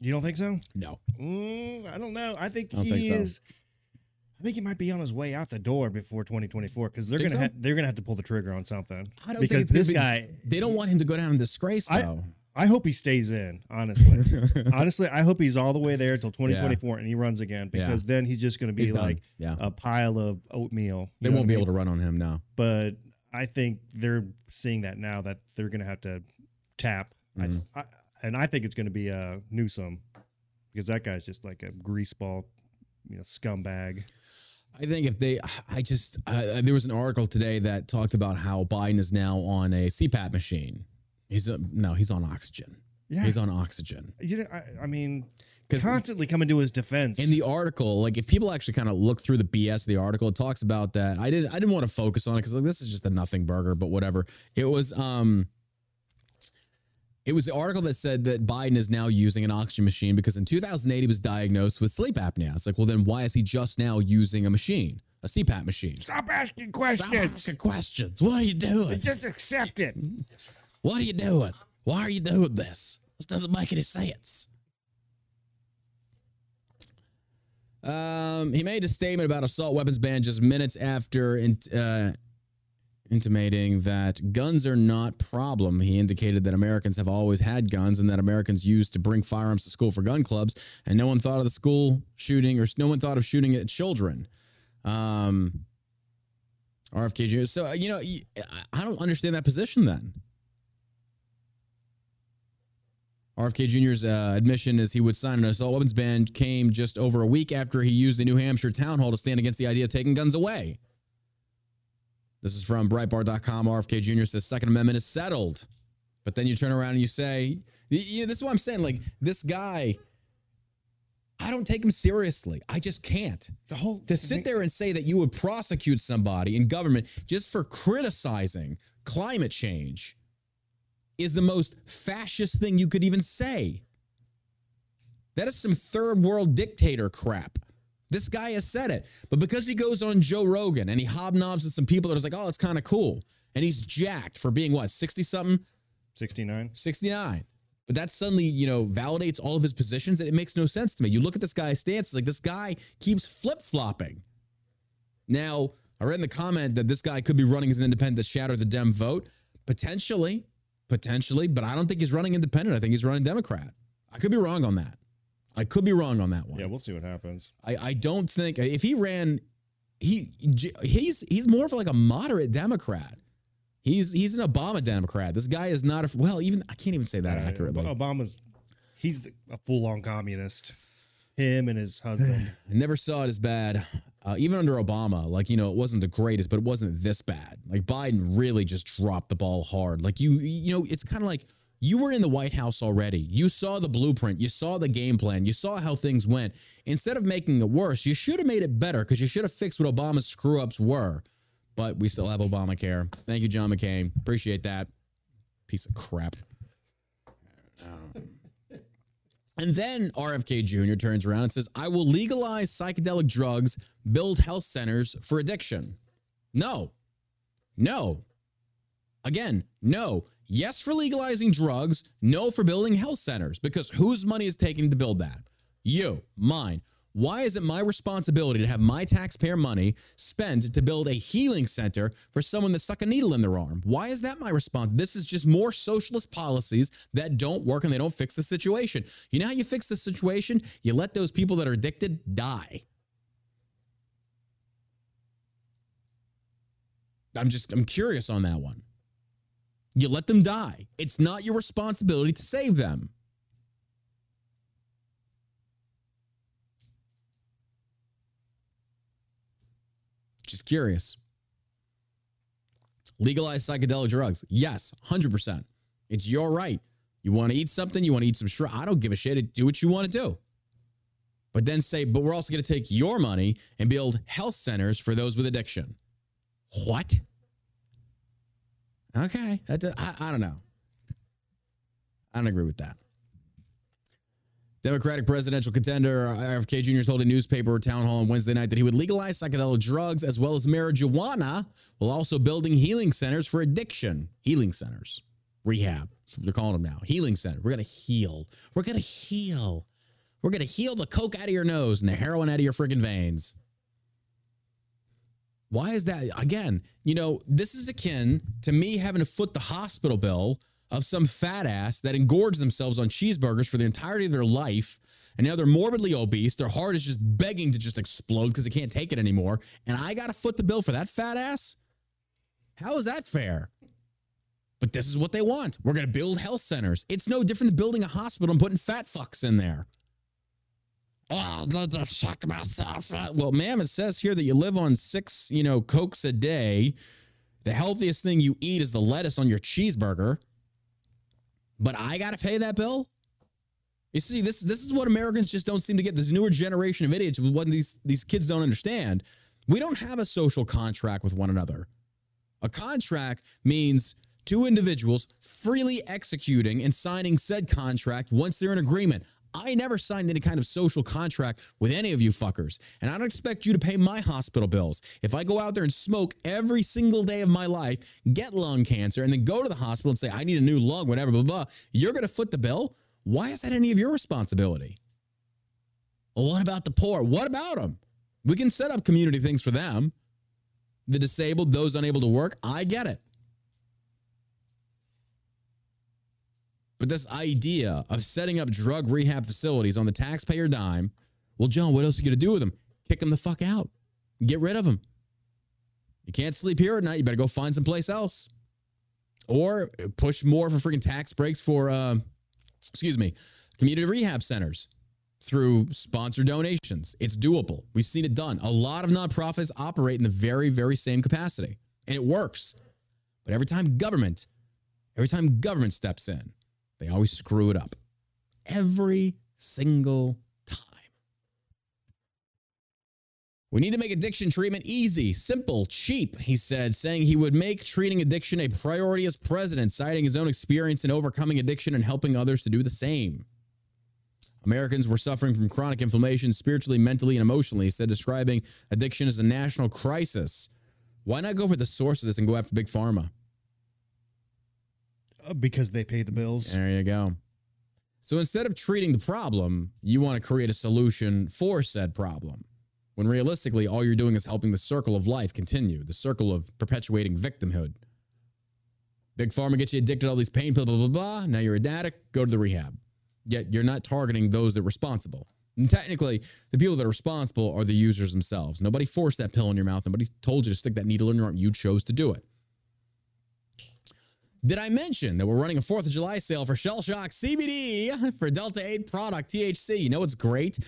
You don't think so? No. Mm, I don't know. I think I he think so. is. I think he might be on his way out the door before 2024 because they're Think gonna so? ha- they're gonna have to pull the trigger on something. I don't because think it's gonna this be- guy, They don't want him to go down in disgrace, though. I hope he stays in. Honestly, honestly, I hope he's all the way there till 2024 and he runs again Yeah. because then he's just gonna be He's like Yeah. a pile of oatmeal. they won't be able to run on him now. But I think they're seeing that now that they're gonna have to tap. Mhm. I, I, and I think it's gonna be a Newsom because that guy's just like a greaseball, you know, scumbag. I think if they, I just, uh, there was an article today that talked about how Biden is now on a CPAP machine. He's a, no, he's on oxygen. Yeah. He's on oxygen. You know, I, I mean, constantly coming to his defense. In the article, like if people actually kind of look through the BS of the article, it talks about that. I didn't, I didn't want to focus on it because like this is just a nothing burger, but whatever. It was, um, it was the article that said that Biden is now using an oxygen machine because in 2008 he was diagnosed with sleep apnea. It's like, well, then why is he just now using a machine, a CPAP machine? Stop asking questions. Stop asking questions. What are you doing? Just accept it. What are you doing? Why are you doing this? This doesn't make any sense. Um, he made a statement about assault weapons ban just minutes after int- uh, intimating that guns are not problem. He indicated that Americans have always had guns and that Americans used to bring firearms to school for gun clubs, and no one thought of the school shooting or no one thought of shooting at children. Um, RFK Jr. So you know, I don't understand that position then. RFK Jr.'s uh, admission is he would sign an assault weapons ban came just over a week after he used the New Hampshire town hall to stand against the idea of taking guns away. This is from Breitbart.com. RFK Jr. says Second Amendment is settled, but then you turn around and you say, you know, this is what I'm saying. Like this guy, I don't take him seriously. I just can't The whole to sit there and say that you would prosecute somebody in government just for criticizing climate change is the most fascist thing you could even say. That is some third world dictator crap. This guy has said it. But because he goes on Joe Rogan and he hobnobs with some people that are like, oh, it's kind of cool. And he's jacked for being what, 60 something? 69. 69. But that suddenly, you know, validates all of his positions. and It makes no sense to me. You look at this guy's stance, it's like this guy keeps flip flopping. Now, I read in the comment that this guy could be running as an independent to shatter the Dem vote. Potentially, potentially, but I don't think he's running independent. I think he's running Democrat. I could be wrong on that. I could be wrong on that one. Yeah, we'll see what happens. I, I don't think if he ran, he he's he's more of like a moderate Democrat. He's he's an Obama Democrat. This guy is not a well. Even I can't even say that Uh, accurately. Obama's he's a full on communist. Him and his husband. I never saw it as bad. Uh, even under Obama, like you know, it wasn't the greatest, but it wasn't this bad. Like Biden really just dropped the ball hard. Like you, you know, it's kind of like you were in the White House already. You saw the blueprint. You saw the game plan. You saw how things went. Instead of making it worse, you should have made it better because you should have fixed what Obama's screw ups were. But we still have Obamacare. Thank you, John McCain. Appreciate that. Piece of crap. And then RFK Jr. turns around and says, I will legalize psychedelic drugs, build health centers for addiction. No. No. Again, no. Yes for legalizing drugs, no for building health centers because whose money is taken to build that? You, mine. Why is it my responsibility to have my taxpayer money spent to build a healing center for someone that stuck a needle in their arm? Why is that my response? This is just more socialist policies that don't work and they don't fix the situation. You know how you fix the situation? You let those people that are addicted die. I'm just, I'm curious on that one. You let them die. It's not your responsibility to save them. Just curious. Legalize psychedelic drugs. Yes, 100%. It's your right. You want to eat something, you want to eat some shrimp. I don't give a shit. Do what you want to do. But then say, but we're also going to take your money and build health centers for those with addiction. What? Okay. I, I don't know. I don't agree with that. Democratic presidential contender RFK Jr. told a newspaper town hall on Wednesday night that he would legalize psychedelic drugs as well as marijuana, while also building healing centers for addiction. Healing centers, rehab. That's what they're calling them now. Healing center. We're gonna heal. We're gonna heal. We're gonna heal the coke out of your nose and the heroin out of your freaking veins. Why is that? Again, you know, this is akin to me having to foot the hospital bill of some fat ass that engorged themselves on cheeseburgers for the entirety of their life. And now they're morbidly obese. Their heart is just begging to just explode because they can't take it anymore. And I got to foot the bill for that fat ass? How is that fair? But this is what they want. We're going to build health centers. It's no different than building a hospital and putting fat fucks in there. Oh, the check myself. Well, ma'am, it says here that you live on six, you know, cokes a day. The healthiest thing you eat is the lettuce on your cheeseburger. But I got to pay that bill. You see, this this is what Americans just don't seem to get. This newer generation of idiots, what these these kids don't understand. We don't have a social contract with one another. A contract means two individuals freely executing and signing said contract once they're in agreement. I never signed any kind of social contract with any of you fuckers. And I don't expect you to pay my hospital bills. If I go out there and smoke every single day of my life, get lung cancer, and then go to the hospital and say, I need a new lung, whatever, blah, blah, you're going to foot the bill? Why is that any of your responsibility? Well, what about the poor? What about them? We can set up community things for them. The disabled, those unable to work, I get it. But this idea of setting up drug rehab facilities on the taxpayer dime, well, John, what else are you going to do with them? Kick them the fuck out. Get rid of them. You can't sleep here at night. You better go find someplace else. Or push more for freaking tax breaks for, uh, excuse me, community rehab centers through sponsor donations. It's doable. We've seen it done. A lot of nonprofits operate in the very, very same capacity, and it works. But every time government, every time government steps in, they always screw it up. Every single time. We need to make addiction treatment easy, simple, cheap, he said, saying he would make treating addiction a priority as president, citing his own experience in overcoming addiction and helping others to do the same. Americans were suffering from chronic inflammation spiritually, mentally, and emotionally, he said, describing addiction as a national crisis. Why not go for the source of this and go after Big Pharma? Because they pay the bills. There you go. So instead of treating the problem, you want to create a solution for said problem. When realistically, all you're doing is helping the circle of life continue, the circle of perpetuating victimhood. Big Pharma gets you addicted to all these pain pills, blah, blah, blah. Now you're an addict, go to the rehab. Yet you're not targeting those that are responsible. And technically, the people that are responsible are the users themselves. Nobody forced that pill in your mouth. Nobody told you to stick that needle in your arm. You chose to do it. Did I mention that we're running a 4th of July sale for Shell Shock CBD for Delta 8 product THC? You know what's great?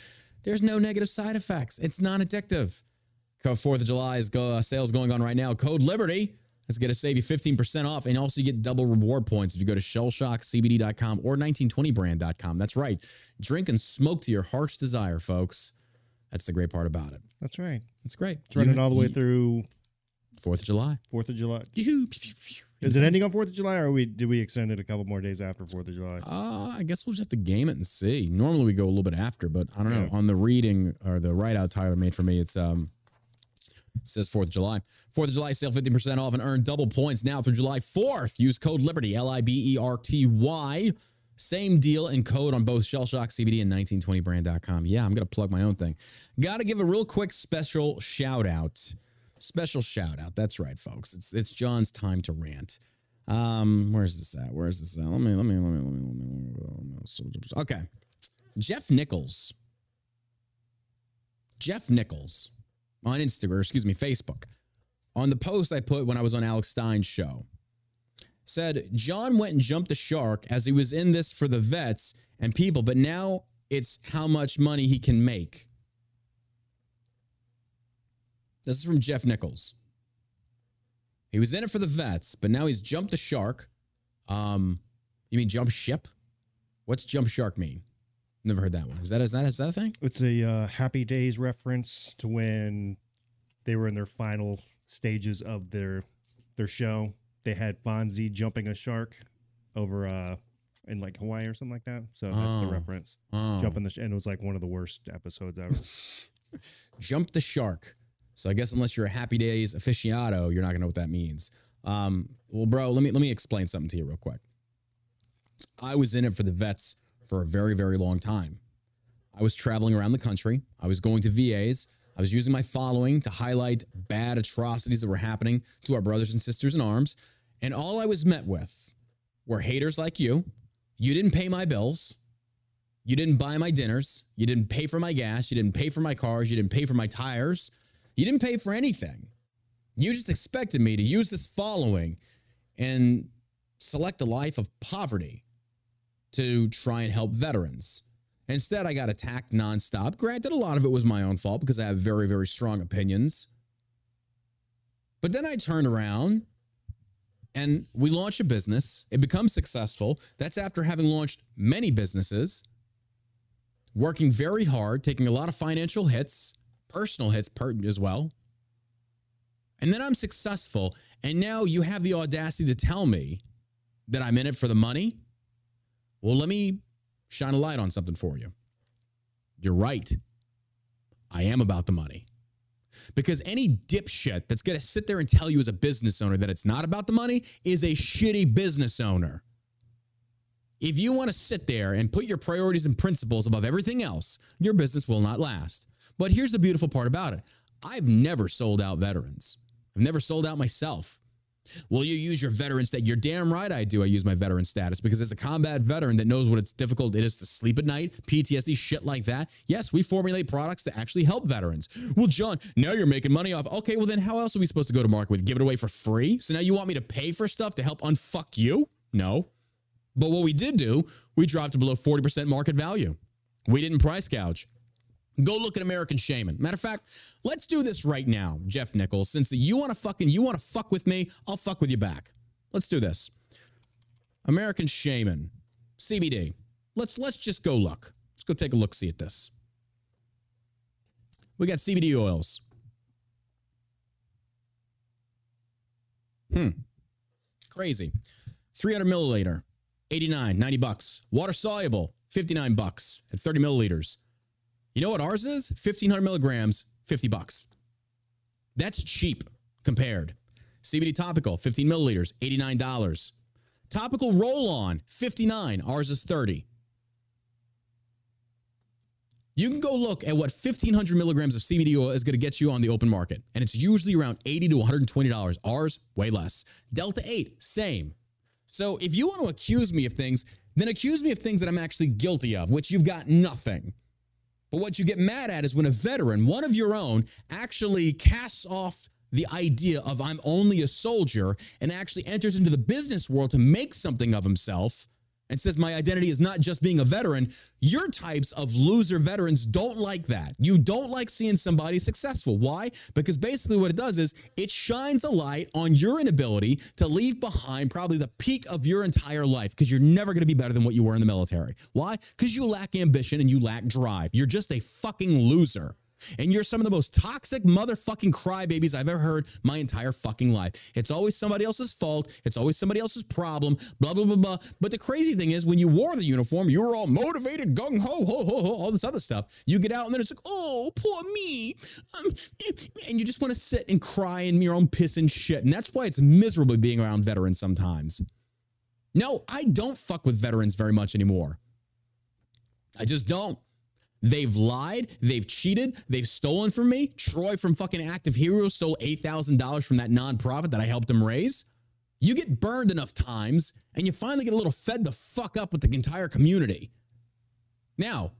There's no negative side effects. It's non addictive. Code 4th of July is go, uh, sales going on right now. Code Liberty is going to save you 15% off. And also, you get double reward points if you go to shellshockcbd.com or 1920brand.com. That's right. Drink and smoke to your heart's desire, folks. That's the great part about it. That's right. It's great. It's running all the way through 4th of July. Fourth of July. Is it ending on Fourth of July, or we did we extend it a couple more days after Fourth of July? Uh, I guess we'll just have to game it and see. Normally we go a little bit after, but I don't know. Yeah. On the reading or the write out Tyler made for me, it's um it says 4th of July. 4th of July sale 50% off and earn double points now through July 4th. Use code Liberty, L I B E R T Y. Same deal and code on both Shell Shock CBD and 1920brand.com. Yeah, I'm going to plug my own thing. Got to give a real quick special shout out. Special shout out. That's right, folks. It's it's John's time to rant. Um, where's this at? Where's this at? Let me, let me, let me, let me, let me, let me. Okay. Jeff Nichols. Jeff Nichols on Instagram, excuse me, Facebook. On the post I put when I was on Alex Stein's show, said John went and jumped the shark as he was in this for the vets and people, but now it's how much money he can make. This is from Jeff Nichols. He was in it for the vets, but now he's jumped the shark. Um, you mean jump ship? What's jump shark mean? Never heard that one. Is that is that is that a thing? It's a uh, Happy Days reference to when they were in their final stages of their their show. They had Fonzie jumping a shark over uh in like Hawaii or something like that. So that's Oh. the reference. Oh. Jumping the sh- and it was like one of the worst episodes ever. Jump the shark. So I guess unless you're a Happy Days aficionado, you're not gonna know what that means. Um, well, bro, let me let me explain something to you real quick. I was in it for the vets for a very very long time. I was traveling around the country. I was going to VAs. I was using my following to highlight bad atrocities that were happening to our brothers and sisters in arms. And all I was met with were haters like you. You didn't pay my bills. You didn't buy my dinners. You didn't pay for my gas. You didn't pay for my cars. You didn't pay for my tires. You didn't pay for anything. You just expected me to use this following and select a life of poverty to try and help veterans. Instead, I got attacked nonstop. Granted, a lot of it was my own fault because I have very, very strong opinions. But then I turn around and we launch a business. It becomes successful. That's after having launched many businesses, working very hard, taking a lot of financial hits, personal hits per- as well. And then I'm successful. And now you have the audacity to tell me that I'm in it for the money. Well, let me shine a light on something for you. You're right. I am about the money. Because any dipshit that's going to sit there and tell you as a business owner that it's not about the money is a shitty business owner. If you want to sit there and put your priorities and principles above everything else, your business will not last. But here's the beautiful part about it I've never sold out veterans, I've never sold out myself. Will you use your veteran status? You're damn right I do. I use my veteran status because as a combat veteran that knows what it's difficult it is to sleep at night, PTSD, shit like that. Yes, we formulate products to actually help veterans. Well, John, now you're making money off. Okay, well then how else are we supposed to go to market with? Give it away for free? So now you want me to pay for stuff to help unfuck you? No. But what we did do, we dropped below 40% market value. We didn't price gouge. Go look at American Shaman. Matter of fact, let's do this right now, Jeff Nichols. Since you want to fucking you want to fuck with me, I'll fuck with you back. Let's do this. American Shaman, CBD. Let's let's just go look. Let's go take a look. See at this. We got CBD oils. Hmm. Crazy. 300 milliliter, 89, 90 bucks. Water soluble, 59 bucks at 30 milliliters. You know what ours is? 1500 milligrams, 50 bucks. That's cheap compared. CBD topical, 15 milliliters, $89. Topical roll on, 59. Ours is 30. You can go look at what 1500 milligrams of CBD oil is going to get you on the open market. And it's usually around 80 to $120. Ours, way less. Delta 8, same. So if you want to accuse me of things, then accuse me of things that I'm actually guilty of, which you've got nothing. But what you get mad at is when a veteran, one of your own, actually casts off the idea of I'm only a soldier and actually enters into the business world to make something of himself and says my identity is not just being a veteran. Your types of loser veterans don't like that. You don't like seeing somebody successful. Why? Because basically what it does is it shines a light on your inability to leave behind probably the peak of your entire life because you're never going to be better than what you were in the military. Why? Because you lack ambition and you lack drive. You're just a fucking loser. And you're some of the most toxic motherfucking crybabies I've ever heard my entire fucking life. It's always somebody else's fault. It's always somebody else's problem, blah, blah, blah, blah. But the crazy thing is, when you wore the uniform, you were all motivated, gung ho, ho, ho, ho, all this other stuff. You get out and then it's like, oh, poor me. Um, and you just want to sit and cry in your own piss and shit. And that's why it's miserable being around veterans sometimes. No, I don't fuck with veterans very much anymore. I just don't. They've lied, they've cheated, they've stolen from me. Troy from fucking Active Heroes stole $8,000 from that nonprofit that I helped him raise. You get burned enough times and you finally get a little fed the fuck up with the entire community. Now,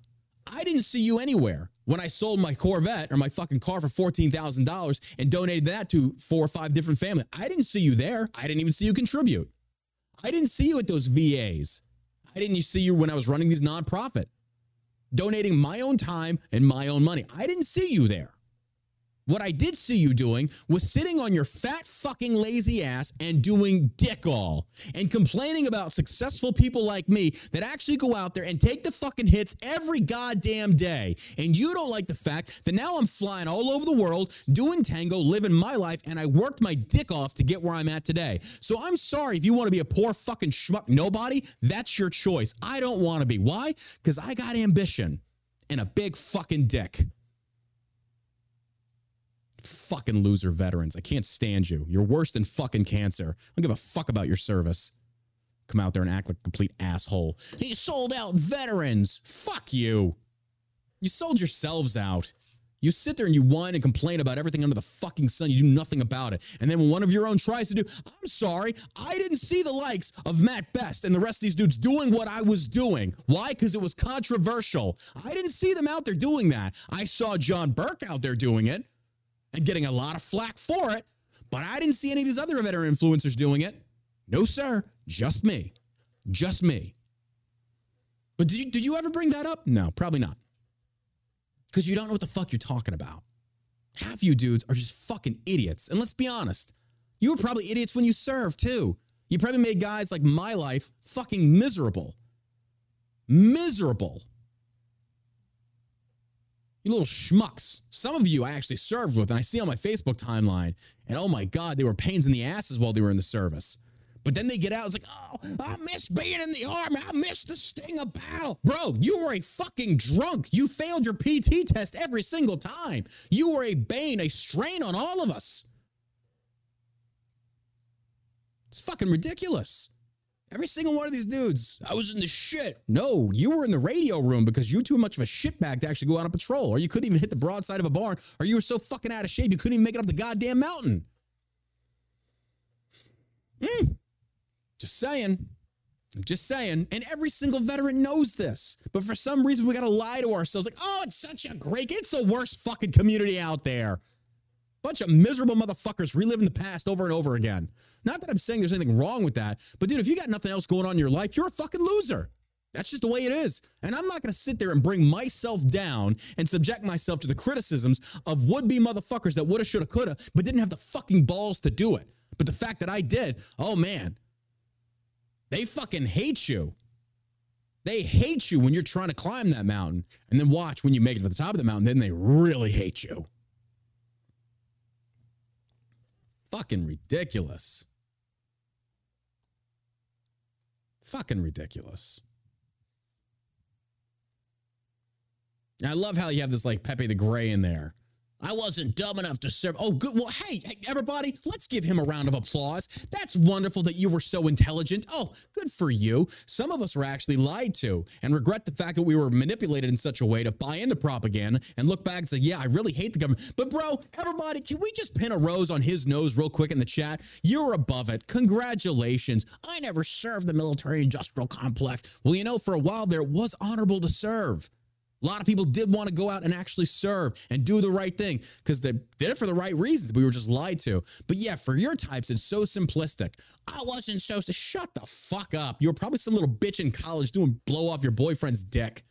I didn't see you anywhere when I sold my Corvette or my fucking car for $14,000 and donated that to four or five different families. I didn't see you there. I didn't even see you contribute. I didn't see you at those VAs. I didn't see you when I was running these nonprofit, donating my own time and my own money. I didn't see you there. What I did see you doing was sitting on your fat fucking lazy ass and doing dick all and complaining about successful people like me that actually go out there and take the fucking hits every goddamn day. And you don't like the fact that now I'm flying all over the world, doing tango, living my life, and I worked my dick off to get where I'm at today. So I'm sorry if you want to be a poor fucking schmuck nobody, that's your choice. I don't want to be. Why? Because I got ambition and a big fucking dick. Fucking loser veterans. I can't stand you. You're worse than fucking cancer. I don't give a fuck about your service. Come out there and act like a complete asshole. He sold out veterans. Fuck you. You sold yourselves out. You sit there and you whine and complain about everything under the fucking sun. You do nothing about it. And then when one of your own tries to do, I'm sorry, I didn't see the likes of Mat Best and the rest of these dudes doing what I was doing. Why? Because it was controversial. I didn't see them out there doing that. I saw John Burke out there doing it and getting a lot of flack for it, but I didn't see any of these other veteran influencers doing it. No, sir. Just me. Just me. But did you, did you ever bring that up? No, probably not because you don't know what the fuck you're talking about. Half you dudes are just fucking idiots. And let's be honest, you were probably idiots when you served too. You probably made guys like my life fucking miserable. Miserable. You little schmucks. Some of you I actually served with, and I see on my Facebook timeline, and oh my God, they were pains in the asses while they were in the service. But then they get out, it's like, oh, I miss being in the army. I miss the sting of battle. Bro, you were a fucking drunk. You failed your PT test every single time. You were a bane, a strain on all of us. It's fucking ridiculous. Every single one of these dudes, I was in the shit. No, you were in the radio room because you too much of a shitbag to actually go out on patrol, or you couldn't even hit the broadside of a barn, or you were so fucking out of shape you couldn't even make it up the goddamn mountain. Hmm. Just saying. I'm just saying. And every single veteran knows this. But for some reason, we got to lie to ourselves like, oh, it's such a great, it's the worst fucking community out there. Bunch of miserable motherfuckers reliving the past over and over again. Not that I'm saying there's anything wrong with that, but dude, if you got nothing else going on in your life, you're a fucking loser. That's just the way it is. And I'm not going to sit there and bring myself down and subject myself to the criticisms of would be motherfuckers that woulda, shoulda, coulda, but didn't have the fucking balls to do it. But the fact that I did, oh man, they fucking hate you. They hate you when you're trying to climb that mountain. And then watch when you make it to the top of the mountain, then they really hate you. Fucking ridiculous. Fucking ridiculous. I love how you have this like Pepe the Gray in there. I wasn't dumb enough to serve. Oh, good. Well, hey, hey, everybody, let's give him a round of applause. That's wonderful that you were so intelligent. Oh, good for you. Some of us were actually lied to and regret the fact that we were manipulated in such a way to buy into propaganda and look back and say, yeah, I really hate the government. But, bro, everybody, can we just pin a rose on his nose real quick in the chat? You're above it. Congratulations. I never served the military industrial complex. Well, you know, for a while there, it was honorable to serve. A lot of people did want to go out and actually serve and do the right thing because they did it for the right reasons. We were just lied to. But yeah, for your types, it's so simplistic. I wasn't supposed to shut the fuck up. You were probably some little bitch in college doing blow off your boyfriend's dick.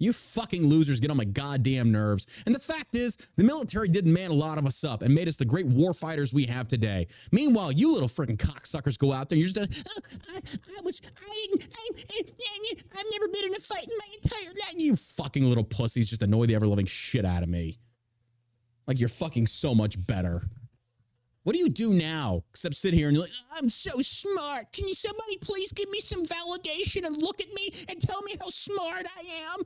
You fucking losers get on my goddamn nerves. And the fact is, the military did man a lot of us up and made us the great war fighters we have today. Meanwhile, you little freaking cocksuckers go out there. You're just, uh, I, I, was, I, I, I've never been in a fight in my entire life. You fucking little pussies just annoy the ever loving shit out of me. Like you're fucking so much better. What do you do now except sit here and you're like, I'm so smart. Can you somebody please give me some validation and look at me and tell me how smart I am?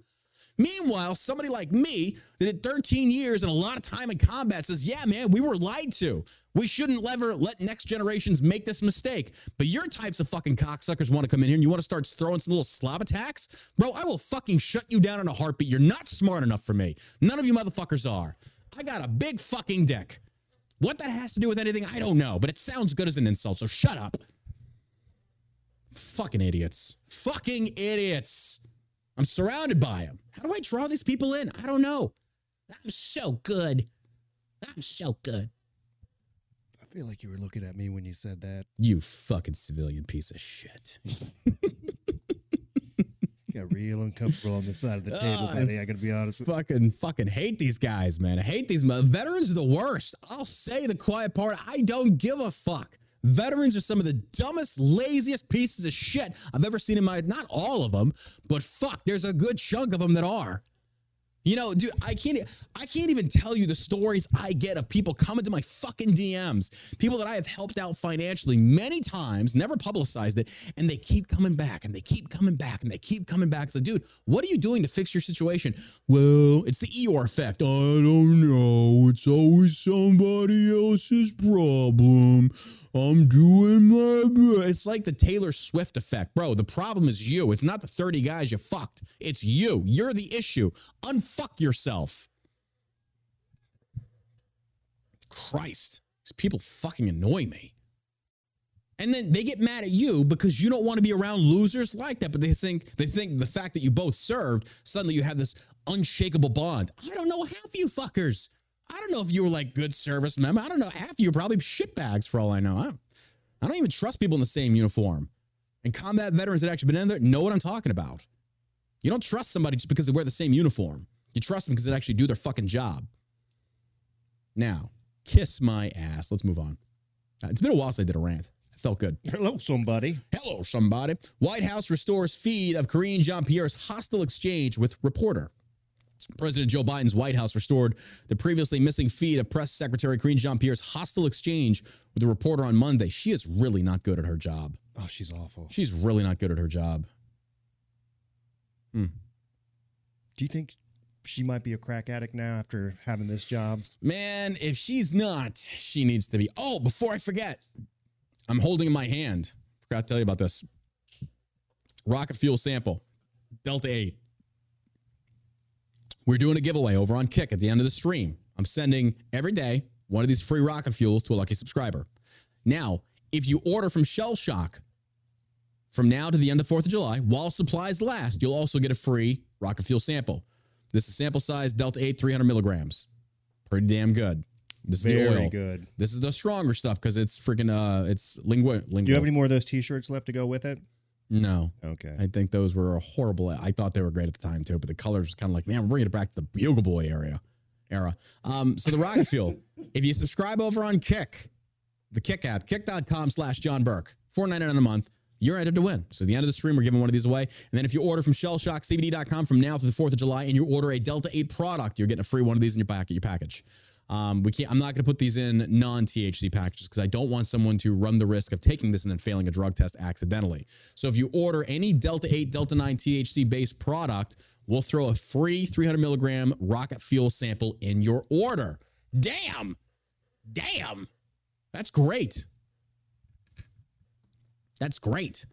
Meanwhile, somebody like me that did 13 years and a lot of time in combat says, Yeah, man, we were lied to. We shouldn't ever let next generations make this mistake. But your types of fucking cocksuckers want to come in here and you want to start throwing some little slob attacks? Bro, I will fucking shut you down in a heartbeat. You're not smart enough for me. None of you motherfuckers are. I got a big fucking dick. What that has to do with anything, I don't know, but it sounds good as an insult, so shut up. Fucking idiots. Fucking idiots. I'm surrounded by them. How do I draw these people in? I don't know. I'm so good. I'm so good. I feel like you were looking at me when you said that. You fucking civilian piece of shit. Got real uncomfortable on the side of the table, Ah, buddy. I gotta be honest with fucking fucking hate these guys, man. I hate these mo- veterans are the worst. I'll say the quiet part. I don't give a fuck. Veterans are some of the dumbest, laziest pieces of shit I've ever seen in my not all of them, but fuck, there's a good chunk of them that are. You know, dude, I can't I can't even tell you the stories I get of people coming to my fucking DMs, people that I have helped out financially many times, never publicized it, and they keep coming back and they keep coming back and they keep coming back. Like, dude, what are you doing to fix your situation? Well, it's the Eeyore effect. I don't know. It's always somebody else's problem. I'm doing my best. It's like the Taylor Swift effect. Bro, the problem is you. It's not the 30 guys you fucked. It's you. You're the issue. Unfuck yourself. Christ. These people fucking annoy me. And then they get mad at you because you don't want to be around losers like that. But they think they think the fact that you both served, suddenly you have this unshakable bond. I don't know half you fuckers. I don't know if you were like good service member. I don't know. Half of you are probably shitbags for all I know. I don't, I don't even trust people in the same uniform. And combat veterans that actually been in there know what I'm talking about. You don't trust somebody just because they wear the same uniform. You trust them because they actually do their fucking job. Now, kiss my ass. Let's move on. Uh, It's been a while since I did a rant. It felt good. Hello, somebody. Hello, somebody. White House restores feed of Karine Jean Pierre's hostile exchange with reporter. President Joe Biden's White House restored the previously missing feed of Press Secretary Karine Jean Pierre's hostile exchange with a reporter on Monday. She is really not good at her job. Oh, she's awful. She's really not good at her job. Hmm. Do you think she might be a crack addict now after having this job? Man, if she's not, she needs to be. Oh, before I forget, I'm holding in my hand. Forgot to tell you about this. Rocket fuel sample, Delta 8. We're doing a giveaway over on Kick at the end of the stream. I'm sending every day one of these free rocket fuels to a lucky subscriber. Now, if you order from Shell Shock from now to the end of 4th of July, while supplies last, you'll also get a free rocket fuel sample. This is sample size Delta 8, 300 milligrams. Pretty damn good. This is the Very oil. good. This is the stronger stuff because it's freaking uh it's lingua Do you have any more of those T-shirts left to go with it? No. Okay. I think those were a horrible. I thought they were great at the time too, but the colors kind of like, man, we're bringing it back to the Bugle Boy area. Era. Um, so the rocket fuel. If you subscribe over on Kick, the Kick app, kick.com slash John Burke, four ninety nine a month, you're entered to win. So at the end of the stream, we're giving one of these away. And then if you order from shellshockcbd.com from now to the 4th of July and you order a Delta 8 product, you're getting a free one of these in your packet, your package. Um, we can't. I'm not going to put these in non-THC packages because I don't want someone to run the risk of taking this and then failing a drug test accidentally. So if you order any Delta 8, Delta 9 THC based product, we'll throw a free 300 milligram rocket fuel sample in your order. Damn, damn, that's great. That's great.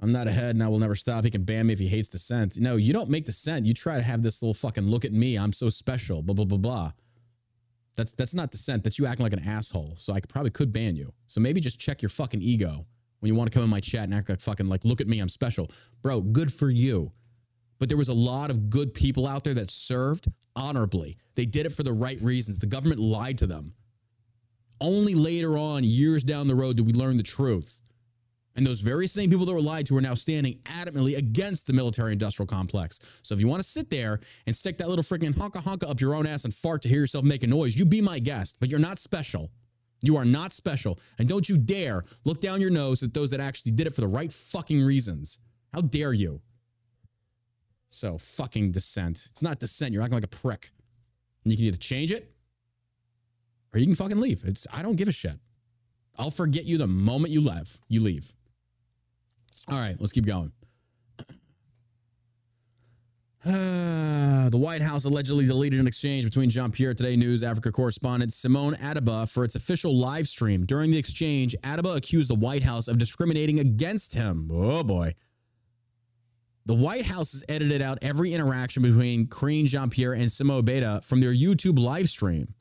I'm not ahead and I will never stop. He can ban me if he hates the scent. No, you don't make the scent. You try to have this little fucking look at me. I'm so special. Blah blah blah blah. That's that's not dissent. That's you acting like an asshole. So I probably could ban you. So maybe just check your fucking ego when you want to come in my chat and act like fucking like look at me, I'm special. Bro, good for you. But there was a lot of good people out there that served honorably. They did it for the right reasons. The government lied to them. Only later on, years down the road, did we learn the truth. And those very same people that were lied to are now standing adamantly against the military industrial complex. So if you want to sit there and stick that little freaking honka honka up your own ass and fart to hear yourself make a noise, you be my guest, but you're not special. You are not special. And don't you dare look down your nose at those that actually did it for the right fucking reasons. How dare you? So fucking dissent. It's not dissent. You're acting like a prick. And you can either change it or you can fucking leave. It's I don't give a shit. I'll forget you the moment you leave. You leave. All right, let's keep going. Uh, the White House allegedly deleted an exchange between Jean Pierre Today News Africa correspondent Simone Ateba for its official live stream. During the exchange, Ateba accused the White House of discriminating against him. Oh boy. The White House has edited out every interaction between Karine Jean Pierre and Simone Beta from their YouTube live stream.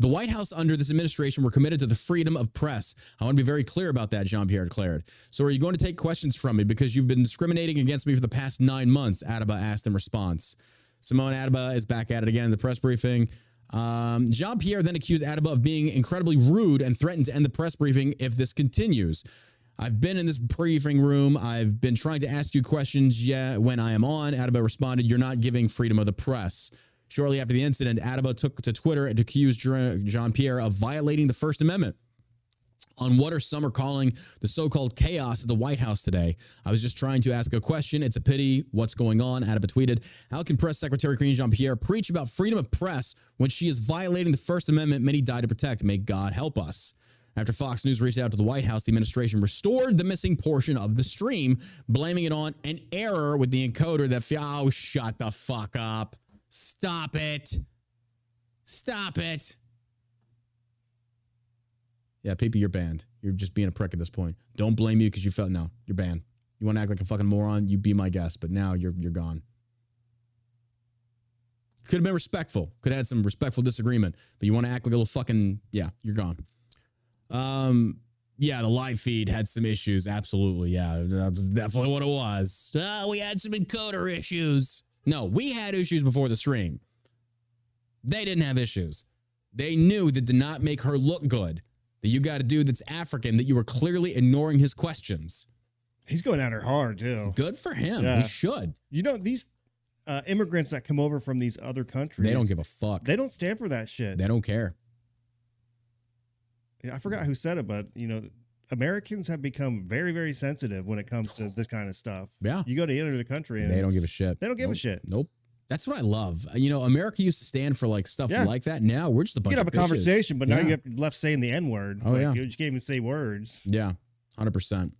The White House under this administration were committed to the freedom of press. I want to be very clear about that, Jean Pierre declared. So, are you going to take questions from me because you've been discriminating against me for the past nine months? Ateba asked in response. Simone Ateba is back at it again in the press briefing. Um, Jean Pierre then accused Ateba of being incredibly rude and threatened to end the press briefing if this continues. I've been in this briefing room. I've been trying to ask you questions yet when I am on. Ateba responded, You're not giving freedom of the press. Shortly after the incident, Ateba took to Twitter to accuse Jean Pierre of violating the First Amendment on what are some are calling the so-called chaos at the White House today. I was just trying to ask a question. It's a pity what's going on. Ateba tweeted, How can Press Secretary Karine Jean-Pierre preach about freedom of press when she is violating the First Amendment many died to protect? May God help us. After Fox News reached out to the White House, the administration restored the missing portion of the stream, blaming it on an error with the encoder that, oh, shut the fuck up. Stop it. Stop it. Yeah, Peepee, you're banned. You're just being a prick at this point. Don't blame you because you felt no, you're banned. You want to act like a fucking moron, you be my guest, but now you're you're gone. Could have been respectful. Could have had some respectful disagreement, but you want to act like a little fucking yeah, you're gone. Um, yeah, the live feed had some issues. Absolutely, yeah, that's definitely what it was. Oh, we had some encoder issues. No, we had issues before the stream. They didn't have issues. They knew that did not make her look good that you got a dude that's African that you were clearly ignoring his questions. He's going at her hard too. Good for him. Yeah. He should. You know these uh, immigrants that come over from these other countries. They don't give a fuck. They don't stand for that shit. They don't care. Yeah, I forgot who said it, but you know, Americans have become very, very sensitive when it comes to this kind of stuff. Yeah. You go to enter the country and They don't give a shit. They don't give a shit. Nope. That's what I love. You know, America used to stand for like stuff Yeah. like that. Now we're just a You bunch can have a bitches. conversation, but now you have left saying the N word. Oh, yeah. You just can't even say words. Yeah, hundred percent.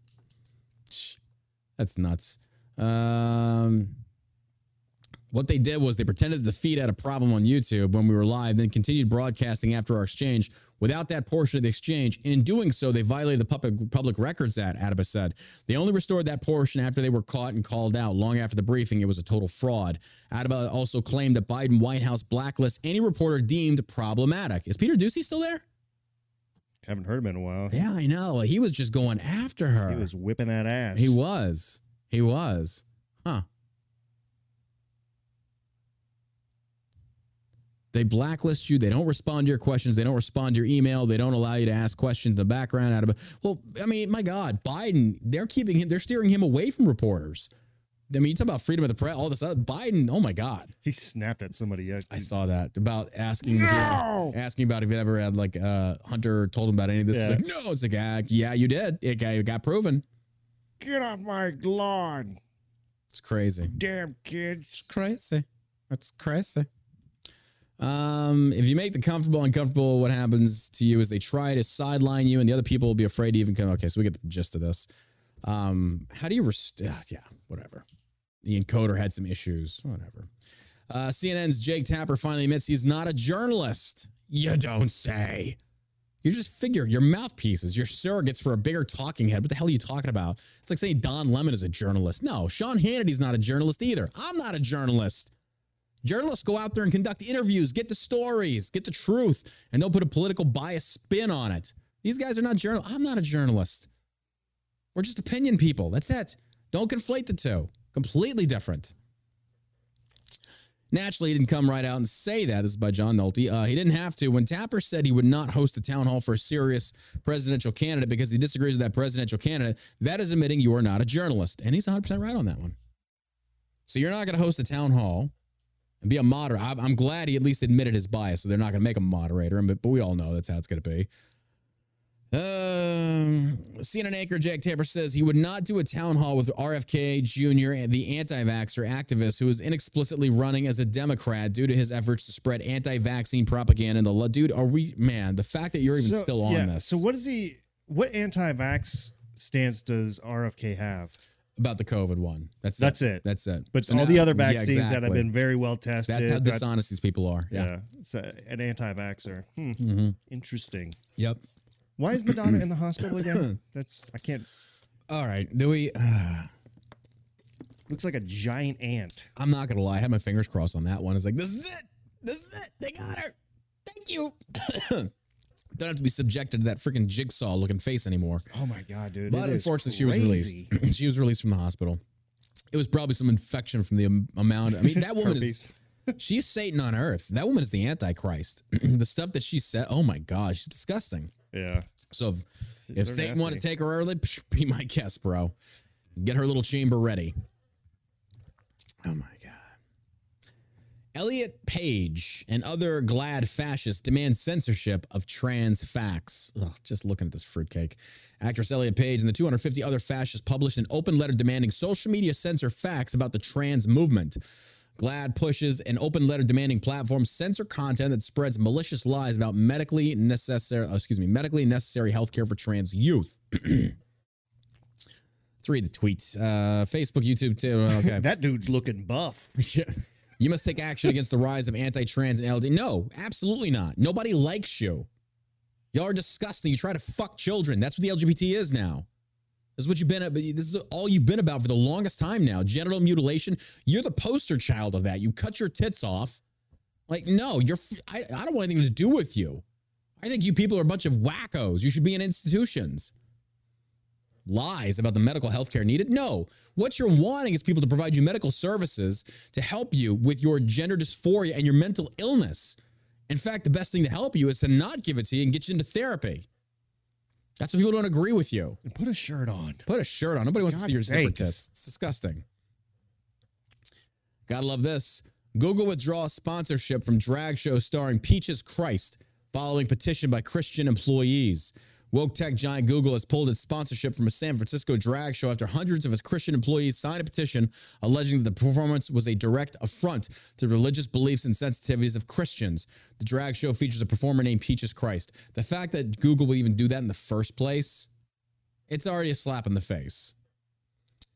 That's nuts. Um, what they did was they pretended the feed had a problem on YouTube when we were live, then continued broadcasting after our exchange without that portion of the exchange. In doing so, they violated the Public, Public Records Act, Ateba said. They only restored that portion after they were caught and called out. Long after the briefing, it was a total fraud. Ateba also claimed that Biden White House blacklists any reporter deemed problematic. Is Peter Doocy still there? Haven't heard him in a while. Yeah, I know. He was just going after her. He was whipping that ass. He was. He was. Huh. They blacklist you. They don't respond to your questions. They don't respond to your email. They don't allow you to ask questions in the background. Out of well, I mean, my God, Biden. They're keeping him. They're steering him away from reporters. I mean, you talk about freedom of the press. All this other Biden. Oh my God, He snapped at somebody. Yeah, I saw that about asking. if you- asking about if you ever had like uh, Hunter told him about any of this. Yeah. It's like, no, it's like, ah, yeah, you did. It got, it got proven. Get off my lawn, It's crazy. damn kids. It's crazy. That's crazy. Um, if you make the comfortable uncomfortable, what happens to you is they try to sideline you, and the other people will be afraid to even come. Okay, so we get the gist of this. Um, how do you rest? Yeah, yeah, whatever. The encoder had some issues. Whatever. Uh, CNN's Jake Tapper finally admits he's not a journalist. You don't say. You just figure your mouthpieces, your surrogates for a bigger talking head. What the hell are you talking about? It's like saying Don Lemon is a journalist. No, Sean Hannity's not a journalist either. I'm not a journalist. Journalists go out there and conduct interviews, get the stories, get the truth, and they'll put a political bias spin on it. These guys are not journalists. I'm not a journalist. We're just opinion people. That's it. Don't conflate the two. Completely different. Naturally, he didn't come right out and say that. This is by John Nolte. Uh, he didn't have to. When Tapper said he would not host a town hall for a serious presidential candidate because he disagrees with that presidential candidate, that is admitting you are not a journalist. And he's 100% right on that one. So you're not going to host a town hall and be a moderator. I'm, I'm glad he at least admitted his bias, so they're not going to make him a moderator, but, but we all know that's how it's going to be. Um, CNN anchor Jack Tapper says he would not do a town hall with RFK Jr., and the anti vaxxer activist who is inexplicitly running as a Democrat due to his efforts to spread anti vaccine propaganda. And the dude, are we, man, the fact that you're even So, still on yeah, this So what is he? What anti-vax stance does RFK have? About the COVID one. That's That's it. That's it. But So all now- the other yeah, vaccines that have been very well tested. That's how dishonest these people are. Yeah. yeah, so an anti-vaxer. Hmm. Mhm. Interesting. Yep. Why is Madonna in the hospital again? That's I can't. All right. Do we? Uh, Looks like a giant ant. I'm not gonna lie. I had my fingers crossed on that one. It's like this is it. This is it. They got her. Thank you. Don't have to be subjected to that freaking jigsaw looking face anymore. Oh my god, dude! But unfortunately, she was crazy. released. she was released from the hospital. It was probably some infection from the am- amount. I mean, that woman is. She's Satan on earth. That woman is the Antichrist. the stuff that she said. Oh my God, she's disgusting. Yeah. So if, if Satan wanted to take her early, psh, be my guest, bro. Get her little chamber ready. Oh my. Elliot Page and other GLAAD fascists demand censorship of trans facts. Ugh, just looking at this fruitcake. Actress Elliot Page and the 250 other fascists published an open letter demanding social media censor facts about the trans movement. GLAAD pushes an open letter demanding platforms censor content that spreads malicious lies about medically necessary, uh, excuse me, medically necessary healthcare for trans youth. Let's read the tweets. Uh, Facebook, YouTube, too. Okay. That dude's looking buff. you must take action against the rise of anti-trans and LD. No, absolutely not. Nobody likes you. Y'all are disgusting. You try to fuck children. That's what the LGBT is now. This is what you've been. This is all you've been about for the longest time now. Genital mutilation. You're the poster child of that. You cut your tits off. Like, no, you're. I, I don't want anything to do with you. I think you people are a bunch of wackos. You should be in institutions. Lies about the medical health care needed? No. What you're wanting is people to provide you medical services to help you with your gender dysphoria and your mental illness. In fact, the best thing to help you is to not give it to you and get you into therapy. That's what people don't agree with you. And put a shirt on. Put a shirt on. Nobody wants to see your zipper tits. It's disgusting. Gotta love this. Google withdraws sponsorship from drag show starring Peaches Christ following petition by Christian employees. Woke tech giant Google has pulled its sponsorship from a San Francisco drag show after hundreds of its Christian employees signed a petition alleging that the performance was a direct affront to religious beliefs and sensitivities of Christians. The drag show features a performer named Peaches Christ. The fact that Google would even do that in the first place, it's already a slap in the face.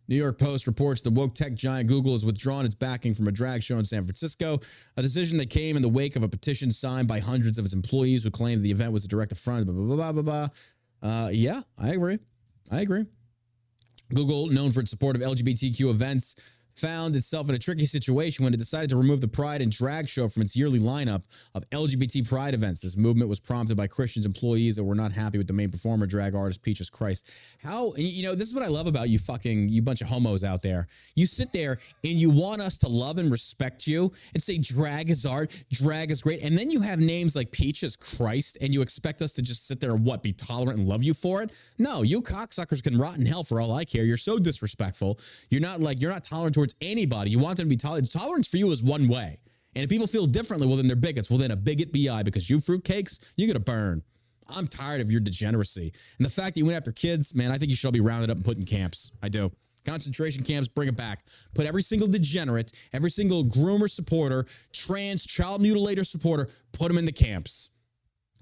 New York Post reports the woke tech giant Google has withdrawn its backing from a drag show in San Francisco, a decision that came in the wake of a petition signed by hundreds of its employees who claimed the event was a direct affront. Blah blah blah blah blah. Uh, yeah, I agree. I agree. Google, known for its support of LGBTQ events, found itself in a tricky situation when it decided to remove the Pride and Drag show from its yearly lineup of LGBT Pride events. This movement was prompted by Christians employees that were not happy with the main performer, drag artist Peaches Christ. How, you know, this is what I love about you fucking, you bunch of homos out there. You sit there and you want us to love and respect you and say drag is art, drag is great. And then you have names like Peaches Christ and you expect us to just sit there and what, be tolerant and love you for it? No, you cocksuckers can rot in hell for all I care. You're so disrespectful. You're not like, you're not tolerant anybody. You want them to be tolerant. Tolerance for you is one way. And if people feel differently, well, then they're bigots. Well, then a bigot BI because you fruitcakes, you're going to burn. I'm tired of your degeneracy. And the fact that you went after kids, man, I think you should all be rounded up and put in camps. I do. Concentration camps, bring it back. Put every single degenerate, every single groomer supporter, trans child mutilator supporter, put them in the camps.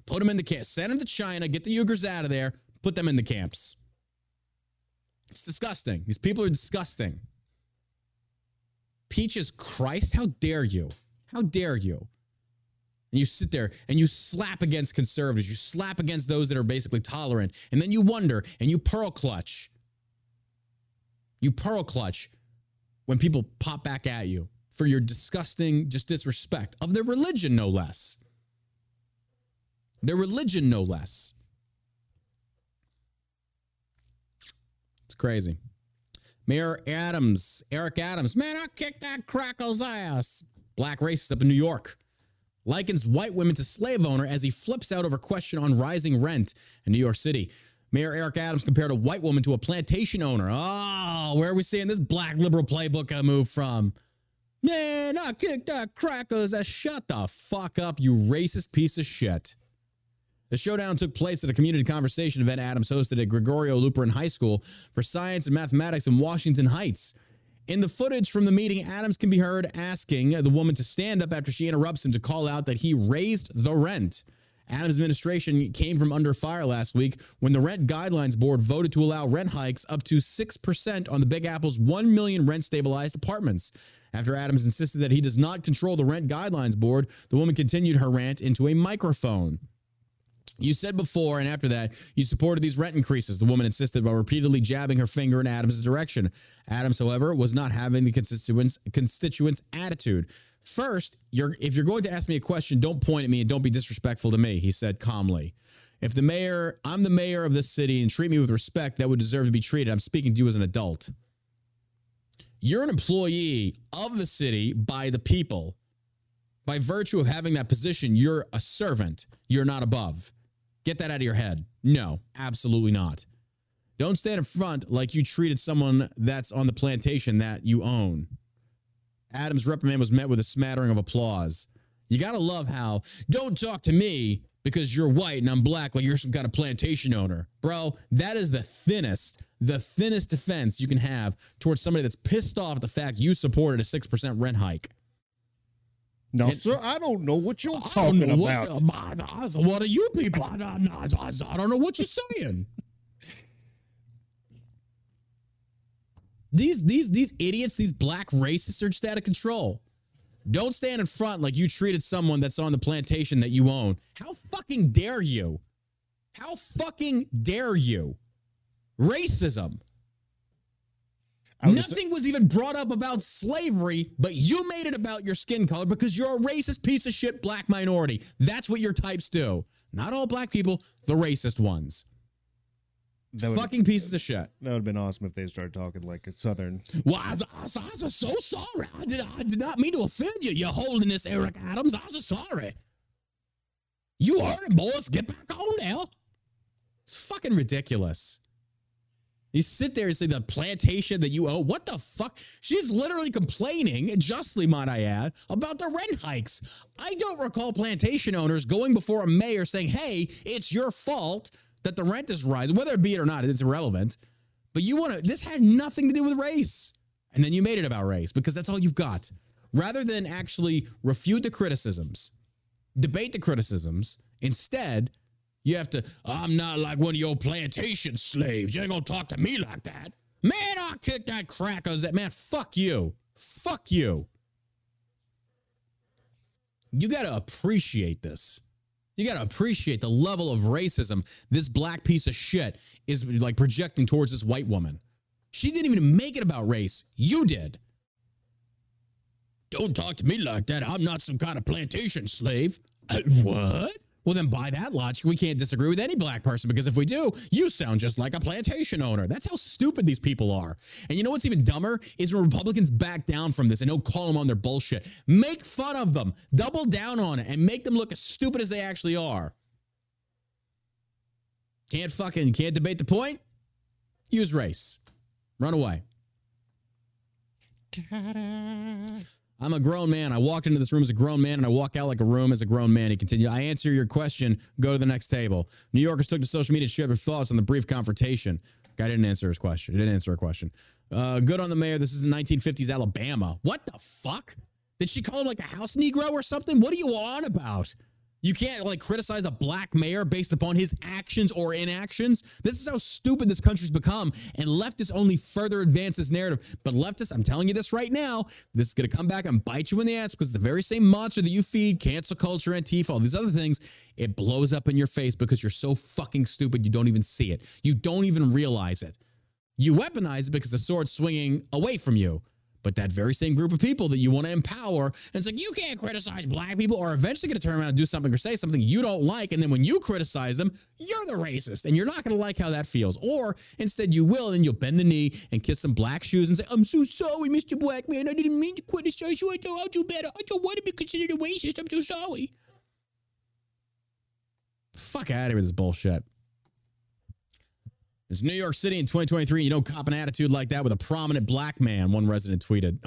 Put them in the camps. Send them to China, get the Uyghurs out of there, put them in the camps. It's disgusting. These people are disgusting. Peaches Christ, how dare you? How dare you? And you sit there and you slap against conservatives, you slap against those that are basically tolerant, and then you wonder and you pearl clutch. You pearl clutch when people pop back at you for your disgusting just disrespect of their religion, no less. Their religion, no less. It's crazy. Mayor Adams, Eric Adams, man, I kicked that crackle's ass. Black racist up in New York likens white women to slave owner as he flips out over question on rising rent in New York City. Mayor Eric Adams compared a white woman to a plantation owner. Oh, where are we seeing this black liberal playbook I moved from? Man, I kicked that crackers ass. Shut the fuck up, you racist piece of shit. The showdown took place at a community conversation event Adams hosted at Gregorio Luperón High School for Science and Mathematics in Washington Heights. In the footage from the meeting, Adams can be heard asking the woman to stand up after she interrupts him to call out that he raised the rent. Adams' administration came from under fire last week when the Rent Guidelines Board voted to allow rent hikes up to 6% on the Big Apple's 1 million rent stabilized apartments. After Adams insisted that he does not control the Rent Guidelines Board, the woman continued her rant into a microphone. You said before and after that you supported these rent increases, the woman insisted while repeatedly jabbing her finger in Adams' direction. Adams, however, was not having the constituents constituents attitude. First, you're if you're going to ask me a question, don't point at me and don't be disrespectful to me, he said calmly. If the mayor, I'm the mayor of this city and treat me with respect that would deserve to be treated. I'm speaking to you as an adult. You're an employee of the city by the people. By virtue of having that position, you're a servant. You're not above. Get that out of your head. No, absolutely not. Don't stand in front like you treated someone that's on the plantation that you own. Adams' reprimand was met with a smattering of applause. You gotta love how, don't talk to me because you're white and I'm black like you're some kind of plantation owner. Bro, that is the thinnest, the thinnest defense you can have towards somebody that's pissed off at the fact you supported a 6% rent hike. No, It- sir, I don't know what you're I talking know what, about. what are you people? I, I, I, I don't know what you're saying. These these these idiots, these black racists are just out of control. Don't stand in front like you treated someone that's on the plantation that you own. How fucking dare you? How fucking dare you? Racism. Was- Nothing was even brought up about slavery, but you made it about your skin color because you're a racist piece of shit black minority. That's what your types do. Not all black people, the racist ones. That Fucking pieces of shit. that would have been awesome if they started talking like a southern. Well, I was, I was, I was so sorry. I did, I did not mean to offend you, Your Holiness Eric Adams. I was so sorry. You heard it, boys. Get back on now. It's fucking ridiculous. You sit there and say the plantation that you own. What the fuck? She's literally complaining, justly might I add, about the rent hikes. I don't recall plantation owners going before a mayor saying, hey, it's your fault that the rent is rising. Whether it be it or not, it's irrelevant. But you want to, this had nothing to do with race. And then you made it about race because that's all you've got. Rather than actually refute the criticisms, debate the criticisms, instead, you have to, I'm not like one of your plantation slaves. You ain't gonna talk to me like that. Man, I'll kick that crackers that man, fuck you. Fuck you. You gotta appreciate this. You gotta appreciate the level of racism this black piece of shit is like projecting towards this white woman. She didn't even make it about race. You did. Don't talk to me like that. I'm not some kind of plantation slave. Uh, what? Well, then by that logic, we can't disagree with any black person because if we do, you sound just like a plantation owner. That's how stupid these people are. And you know what's even dumber is when Republicans back down from this and don't call them on their bullshit. Make fun of them, double down on it, and make them look as stupid as they actually are. Can't fucking can't debate the point. Use race. Run away. I'm a grown man. I walked into this room as a grown man and I walk out like a room as a grown man. He continued, I answer your question. Go to the next table. New Yorkers took to social media to share their thoughts on the brief confrontation. Guy didn't answer his question. He didn't answer a question. Uh, good on the mayor. This is in 1950s Alabama. What the fuck? Did she call him like a house Negro or something? What are you on about? You can't like criticize a black mayor based upon his actions or inactions. This is how stupid this country's become. And leftists only further advance this narrative. But leftists, I'm telling you this right now, this is going to come back and bite you in the ass because the very same monster that you feed, cancel culture, Antifa, all these other things, it blows up in your face because you're so fucking stupid you don't even see it. You don't even realize it. You weaponize it because the sword's swinging away from you. But that very same group of people that you want to empower, and it's like, you can't criticize black people, are eventually going to turn around and do something or say something you don't like. And then when you criticize them, you're the racist. And you're not going to like how that feels. Or instead, you will, and then you'll bend the knee and kiss some black shoes and say, I'm so sorry, Mr. Black Man. I didn't mean to criticize you. I thought I'll do better. I don't want to be considered a racist. I'm so sorry. Fuck out of here with this bullshit. It's New York City in 2023. You don't cop an attitude like that with a prominent black man, one resident tweeted.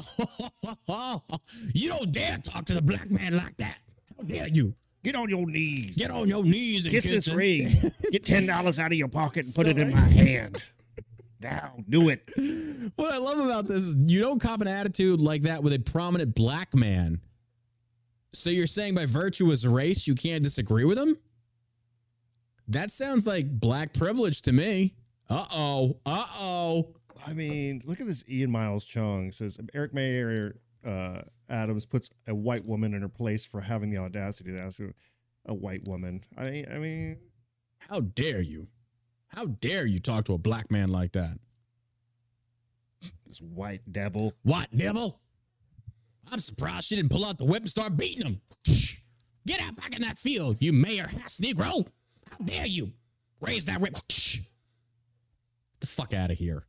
you don't dare talk to the black man like that. How dare you? Get on your knees. Get on your knees and Kiss this ring. Get ten dollars out of your pocket and put it in my hand. Now, do it. What I love about this is you don't cop an attitude like that with a prominent black man. So you're saying by virtue of his race, you can't disagree with him? That sounds like black privilege to me. Uh oh. Uh oh. I mean, look at this. Ian Miles Cheong says Eric Mayer uh, Adams puts a white woman in her place for having the audacity to ask a- white woman. I, I mean, How dare you? How dare you talk to a black man like that? this white devil. What, devil? I'm surprised she didn't pull out the whip and start beating him. Shh. Get out back in that field, you mayor ass Negro. How dare you? Raise that whip. The fuck out of here.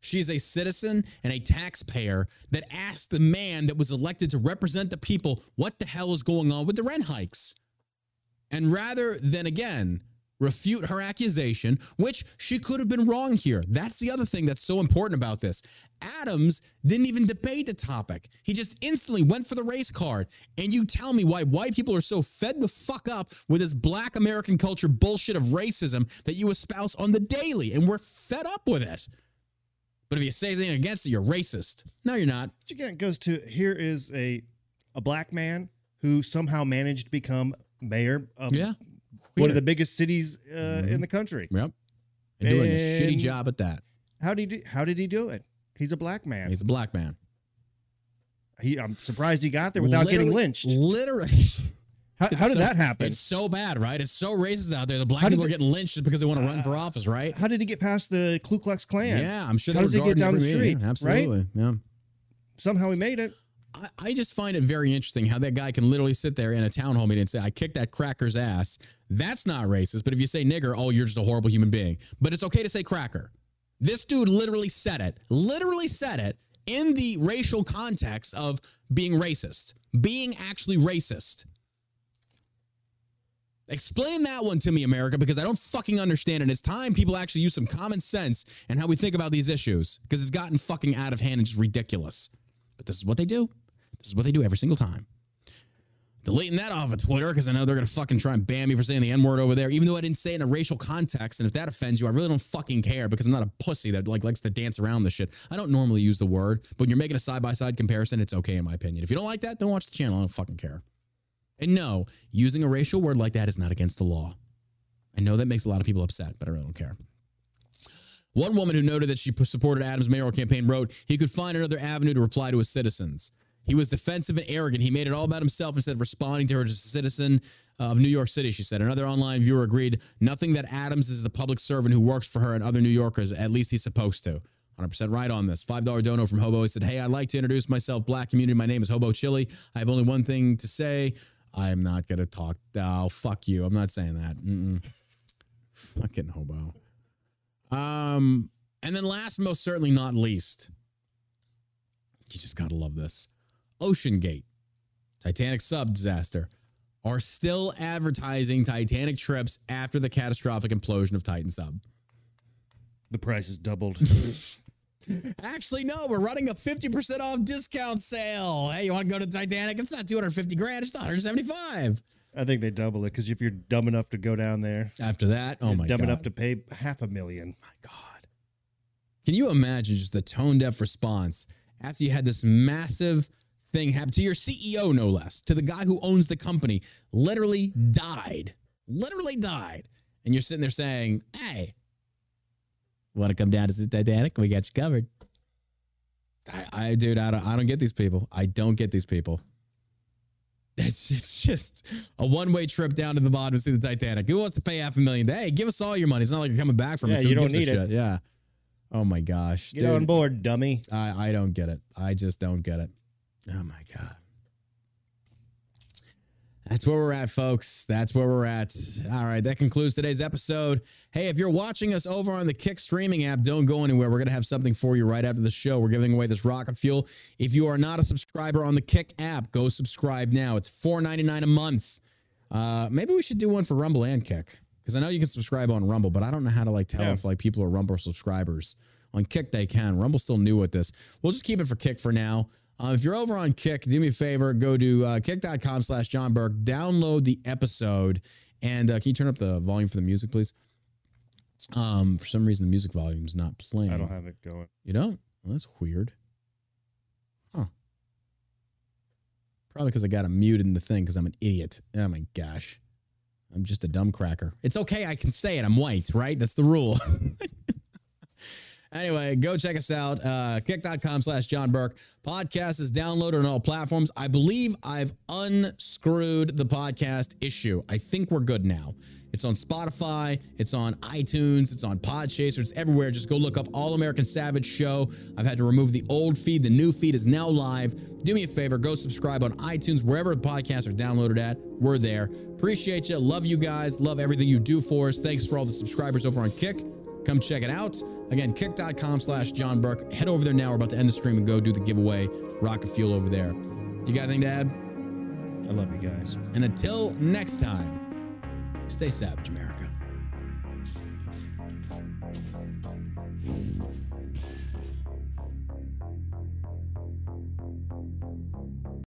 She's a citizen and a taxpayer that asked the man that was elected to represent the people what the hell is going on with the rent hikes. And rather than again refute her accusation, which she could have been wrong here. That's the other thing that's so important about this. Adams didn't even debate the topic. He just instantly went for the race card. And you tell me why white people are so fed the fuck up with this black American culture bullshit of racism that you espouse on the daily. And we're fed up with it. But if you say anything against it, you're racist. No, you're not. Which again goes to here is a a black man who somehow managed to become mayor of Yeah. One of the biggest cities uh, in the country. Yep. And doing a shitty job at that. How did he do, how did he do it? He's a black man. He's a black man. he, I'm surprised he got there without getting lynched. Literally. How, how did So- that happen? It's so bad, right? It's so racist out there. The black people are getting lynched just because they want to run for office, right? How did he get past the Ku Klux Klan? Yeah, I'm sure. How they does he get down the street, Absolutely. Yeah. Somehow he made it. I, I just find it very interesting how that guy can literally sit there in a town hall meeting and say, I kicked that cracker's ass. That's not racist. But if you say nigger, oh, you're just a horrible human being. But it's okay to say cracker. This dude literally said it, literally said it in the racial context of being racist, being actually racist. Explain that one to me, America, because I don't fucking understand it. It's time people actually use some common sense and how we think about these issues because it's gotten fucking out of hand and just ridiculous. But this is what they do. This is what they do every single time. Deleting that off of Twitter because I know they're gonna fucking try and ban me for saying the N word over there, even though I didn't say it in a racial context. And if that offends you, I really don't fucking care because I'm not a pussy that like likes to dance around this shit. I don't normally use the word, but when you're making a side by side comparison, it's okay in my opinion. If you don't like that, don't watch the channel. I don't fucking care. And no, using a racial word like that is not against the law. I know that makes a lot of people upset, but I really don't care. One woman who noted that she supported Adams' mayoral campaign wrote he could find another avenue to reply to his citizens. He was defensive and arrogant. He made it all about himself instead of responding to her as a citizen of New York City, she said. Another online viewer agreed nothing that Adams is the public servant who works for her and other New Yorkers. At least he's supposed to. 100% right on this. $5 dono from Hobo. He said, Hey, I'd like to introduce myself, black community. My name is Hobo Chili. I have only one thing to say. I'm not going to talk. Oh, fuck you. I'm not saying that. Mm-mm. Fucking Hobo. Um, and then last, most certainly not least, you just gotta love this. OceanGate, Titanic sub disaster, are still advertising Titanic trips after the catastrophic implosion of Titan sub. The price is doubled. Actually, no, we're running a 50% off discount sale. Hey, you want to go to Titanic? It's not 250 grand, it's 175. I think they double it because if you're dumb enough to go down there, After that, oh my God, you're dumb enough to pay half a million. my God. Can you imagine just the tone deaf response after you had this massive thing happen to your CEO, no less, to the guy who owns the company, literally died, literally died. And you're sitting there saying, hey, want to come down to the Titanic? We got you covered. I, I dude, I don't, I don't get these people. I don't get these people. It's, it's just a one way trip down to the bottom to see the Titanic. Who wants to pay half a million? Hey, give us all your money. It's not like you're coming back from Yeah, so you don't need it. shit? Yeah. Oh my gosh. Get dude. on board, dummy. I, I don't get it. I just don't get it. Oh my God. That's where we're at, folks. That's where we're at. All right, that concludes today's episode. Hey, if you're watching us over on the Kick streaming app, don't go anywhere. We're going to have something for you right after the show. We're giving away this rocket fuel. If you are not a subscriber on the Kick app, go subscribe now. It's $4.99 a month. Uh, maybe we should do one for Rumble and Kick because I know you can subscribe on Rumble, but I don't know how to like tell Yeah. if like people are Rumble subscribers. On Kick, they can. Rumble's still new with this. We'll just keep it for Kick for now. Uh, if you're over on Kick, do me a favor, go to uh, kick.com slash John Burke, download the episode, and uh, can you turn up the volume for the music, please? Um, for some reason, the music volume's not playing. I don't have it going. You don't? Well, that's weird. Huh. Probably because I got it muted in the thing because I'm an idiot. Oh my gosh. I'm just a dumb cracker. It's okay. I can say it. I'm white, right? That's the rule. anyway, go check us out. Uh, kick.com slash John Burke. Podcast is downloaded on all platforms. I believe I've unscrewed the podcast issue. I think we're good now. It's on Spotify, it's on iTunes, it's on Podchaser, it's everywhere. Just go look up All American Savage Show. I've had to remove the old feed. The new feed is now live. Do me a favor, go subscribe on iTunes, wherever the podcasts are downloaded at. We're there. Appreciate you. Love you guys. Love everything you do for us. Thanks for all the subscribers over on Kick. Come check it out. Again, kick.com slash John Burke. Head over there now. We're about to end the stream and go do the giveaway. Rocket Fuel over there. You got anything to add? I love you guys. And until next time, Stay savage, America.